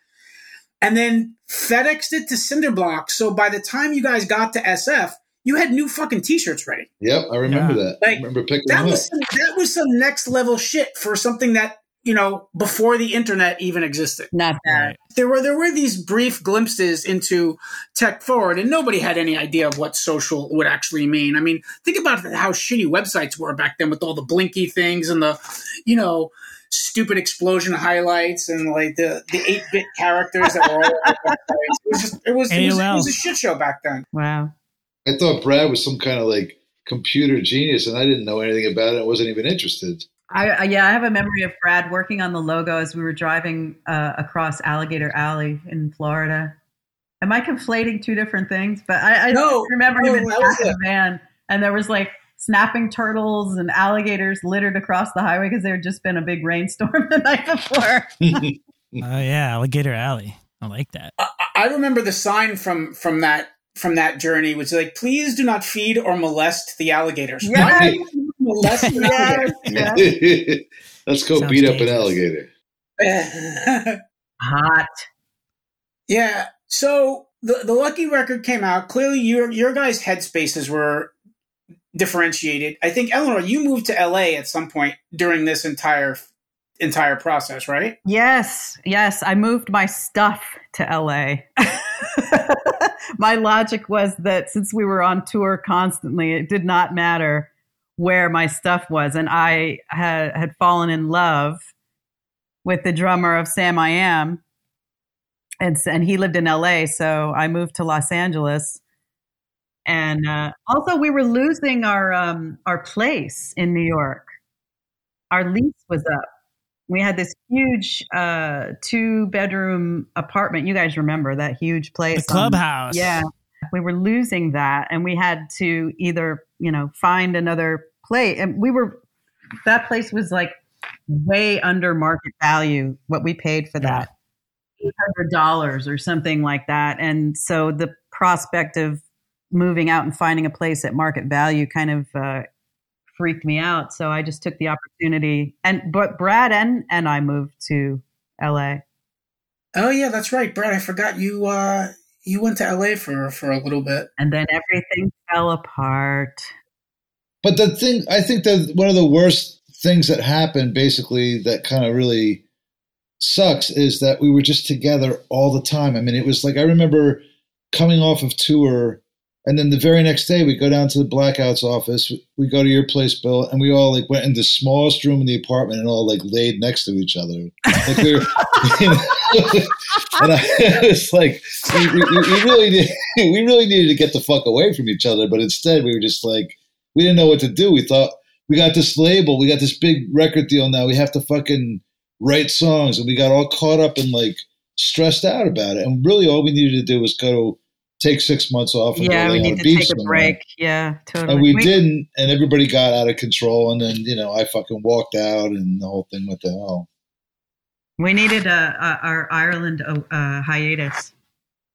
and then FedExed it to Cinderblock. So by the time you guys got to SF, you had new fucking t-shirts ready. Yep, I remember yeah. that. Like, I remember picking that them was up. some, that was some next level shit for something that you know before the internet even existed. Not bad. There were there were these brief glimpses into tech forward, and nobody had any idea of what social would actually mean. I mean, think about how shitty websites were back then with all the blinky things and the, you know, stupid explosion highlights and like the the eight bit characters that were all. it was just it was, it was it was a shit show back then. Wow. I thought Brad was some kind of like computer genius, and I didn't know anything about it. I wasn't even interested. I, yeah, I have a memory of Brad working on the logo as we were driving uh, across Alligator Alley in Florida. Am I conflating two different things? But I, I no, remember no, him in the van, and there was like snapping turtles and alligators littered across the highway because there had just been a big rainstorm the night before. Oh yeah, Alligator Alley. I like that. I, I remember the sign from from that from that journey, which is like, please do not feed or molest the alligators. Yes. Molest an yes. yes. Let's go Sounds beat dangerous. up an alligator. Hot. Yeah. So the the Lucky record came out. Clearly, your your guys' headspaces were differentiated. I think Eleanor, you moved to LA at some point during this entire entire process, right? Yes, yes. I moved my stuff to LA. my logic was that since we were on tour constantly, it did not matter where my stuff was. And I had, had fallen in love with the drummer of Samiam. And, and he lived in LA. So I moved to Los Angeles. And uh, also, we were losing our um, our place in New York. Our lease was up we had this huge uh, two bedroom apartment. You guys remember that huge place? The clubhouse. On, yeah. We were losing that and we had to either, you know, find another place. And we were, that place was like way under market value, what we paid for that. $800 or something like that. And so the prospect of moving out and finding a place at market value kind of uh, freaked me out. So I just took the opportunity. And but Brad and and I moved to LA. Oh yeah, that's right, Brad. I forgot you. uh You went to LA for for a little bit, and then everything fell apart. But the thing, I think that one of the worst things that happened, basically, that kind of really sucks, is that we were just together all the time. I mean, it was like I remember coming off of tour And then the very next day, we go down to the Blackouts office. We go to your place, Bill, and we all like went in the smallest room in the apartment and all like laid next to each other. Like we were, and I was like, we, we, we really did, we really needed to get the fuck away from each other, but instead we were just like, we didn't know what to do. We thought we got this label, we got this big record deal now. We have to fucking write songs, and we got all caught up and like stressed out about it. And really, all we needed to do was go take six months off. And yeah, we need to take a somewhere. break. Yeah, totally. And we, didn't, and everybody got out of control. And then you know, I fucking walked out, and the whole thing went to hell. We needed a, a our Ireland uh, hiatus.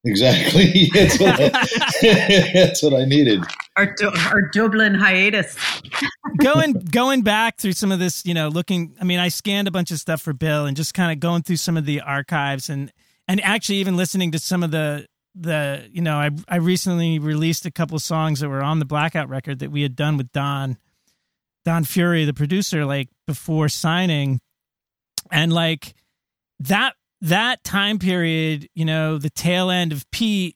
Exactly. that's, what I, that's what I needed. Our our Dublin hiatus. going going back through some of this, you know, looking. I mean, I scanned a bunch of stuff for Bill and just kind of going through some of the archives and and actually even listening to some of the the you know I I recently released a couple songs that were on the Blackout record that we had done with Don Don Fury, the producer, like before signing, and like that that time period, you know, the tail end of Pete.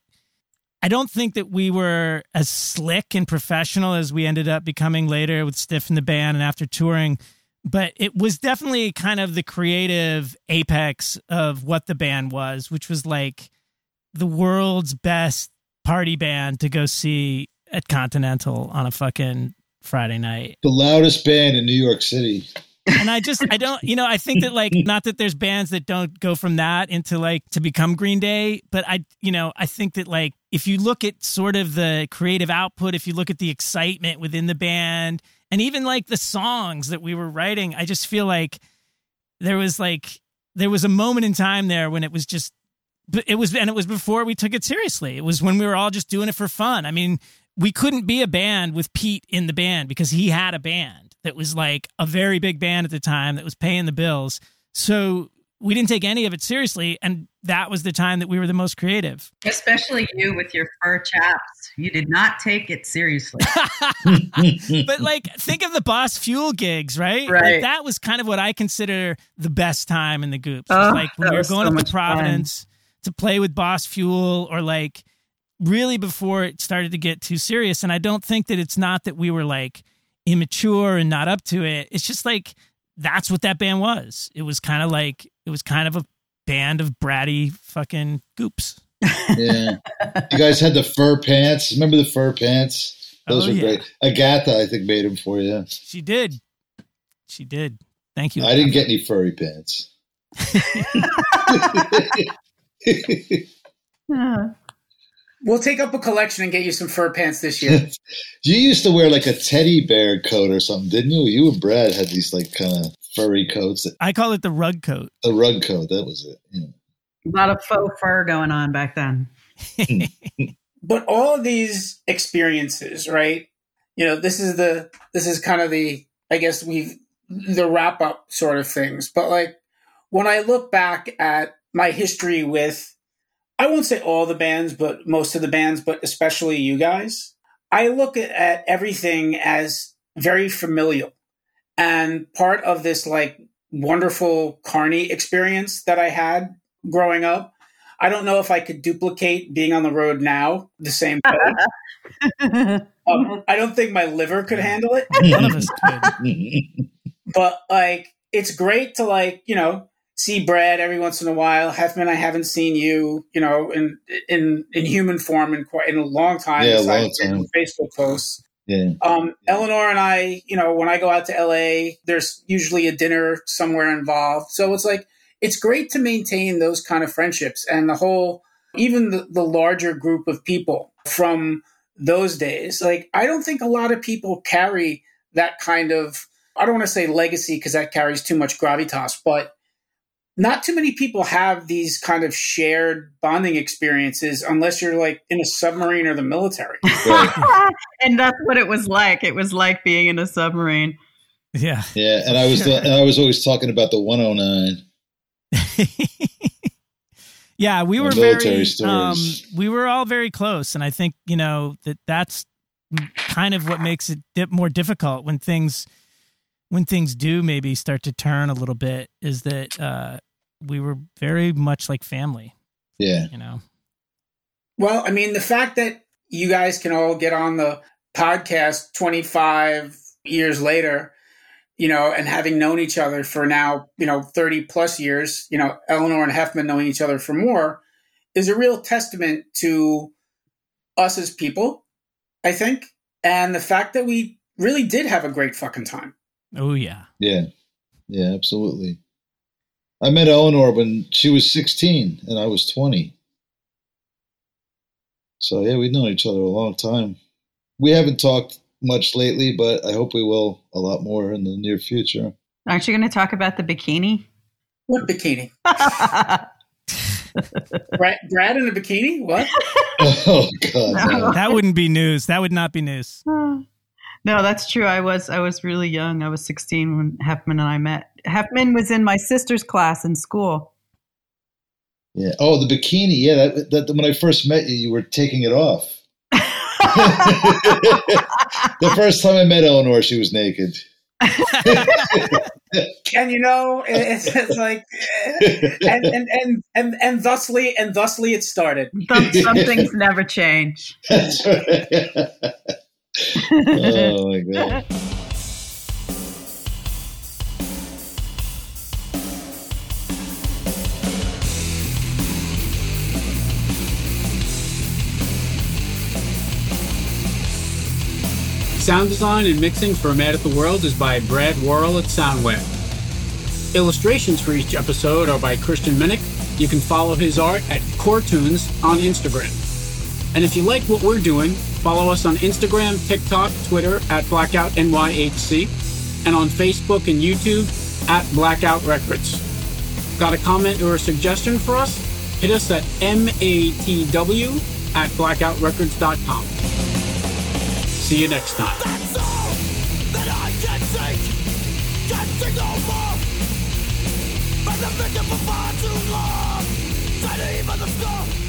I don't think that we were as slick and professional as we ended up becoming later with Stiff in the band and after touring, but it was definitely kind of the creative apex of what the band was, which was like the world's best party band to go see at Continental on a fucking Friday night. The loudest band in New York City. And I just, I don't, you know, I think that like, not that there's bands that don't go from that into like to become Green Day, but I, you know, I think that like, if you look at sort of the creative output, if you look at the excitement within the band, and even like the songs that we were writing, I just feel like there was like, there was a moment in time there when it was just, it was, and it was before we took it seriously. It was when we were all just doing it for fun. I mean, we couldn't be a band with Pete in the band because he had a band that was like a very big band at the time that was paying the bills. So we didn't take any of it seriously. And that was the time that we were the most creative. Especially you with your fur chaps. You did not take it seriously. but like, think of the Boss Fuel gigs, right? Right. Like, that was kind of what I consider the best time in the Goops. Oh, like when we were going so up to fun. Providence to play with Boss Fuel or like really before it started to get too serious. And I don't think that it's not that we were like immature and not up to it. It's just like that's what that band was. It was kind of like it was kind of a band of bratty fucking goops. Yeah. you guys had the fur pants. Remember the fur pants? Those Oh, were yeah. great. Agatha, I think, made them for you. She did. She did. Thank you. I didn't get any furry pants. We'll take up a collection and get you some fur pants this year. You used to wear like a teddy bear coat or something, didn't you? You and Brad had these like kind of furry coats. I call it the rug coat. The rug coat, that was it. Yeah. A lot of faux fur going on back then. but all of these experiences, right? You know, this is the this is kind of the I guess we the wrap up sort of things. But like when I look back at my history with I won't say all the bands, but most of the bands, but especially you guys, I look at, at everything as very familial. And part of this like wonderful Carney experience that I had growing up, I don't know if I could duplicate being on the road now the same way. Um, I don't think my liver could handle it. None of us could. but like it's great to like you know see Brad every once in a while. Hefman, I haven't seen you, you know, in in in human form in quite in a long time. Yeah, long time. Facebook posts. yeah. Um, Eleanor and I, you know, when I go out to LA, there's usually a dinner somewhere involved. So it's like it's great to maintain those kind of friendships and the whole, even the, the larger group of people from those days. Like I don't think a lot of people carry that kind of. I don't want to say legacy because that carries too much gravitas, but not too many people have these kind of shared bonding experiences unless you're like in a submarine or the military. Right. and that's what it was like. It was like being in a submarine. Yeah. Yeah, and I was the, and I was always talking about the 109. yeah, we The were very um, we were all very close and I think, you know, that that's kind of what makes it di- more difficult when things when things do maybe start to turn a little bit is that uh we were very much like family, Yeah. you know. Well, I mean, the fact that you guys can all get on the podcast 25 years later, you know, and having known each other for now, you know, 30 plus years, you know, Eleanor and Heffman knowing each other for more is a real testament to us as people, I think, and the fact that we really did have a great fucking time. Oh yeah. Yeah. Yeah, absolutely. I met Eleanor when she was 16 and I was 20. So yeah, we've known each other a long time. We haven't talked much lately, but I hope we will a lot more in the near future. Aren't you going to talk about the bikini? What bikini? Brad, Brad in a bikini? What? oh God! No. That wouldn't be news. That would not be news. no, that's true. I was I was really young. I was 16 when Hefman and I met. Hefman was in my sister's class in school. Yeah. Oh, the bikini. Yeah. That, that when I first met you, you were taking it off. the first time I met Eleanor, she was naked. and you know, it's, it's like, and, and and and and thusly and thusly it started. Some, some things never change. That's right. oh my god. Sound design and mixing for Mad at the World is by Brad Worrell at Soundweb. Illustrations for each episode are by Christian Minnick. You can follow his art at Coretunes on Instagram. And if you like what we're doing, follow us on Instagram, TikTok, Twitter at Blackout NYHC, and on Facebook and YouTube at Blackout Records. Got a comment or a suggestion for us? Hit us at matw at blackoutrecords.com. See you next time. Victim for far too long. Trying to even the.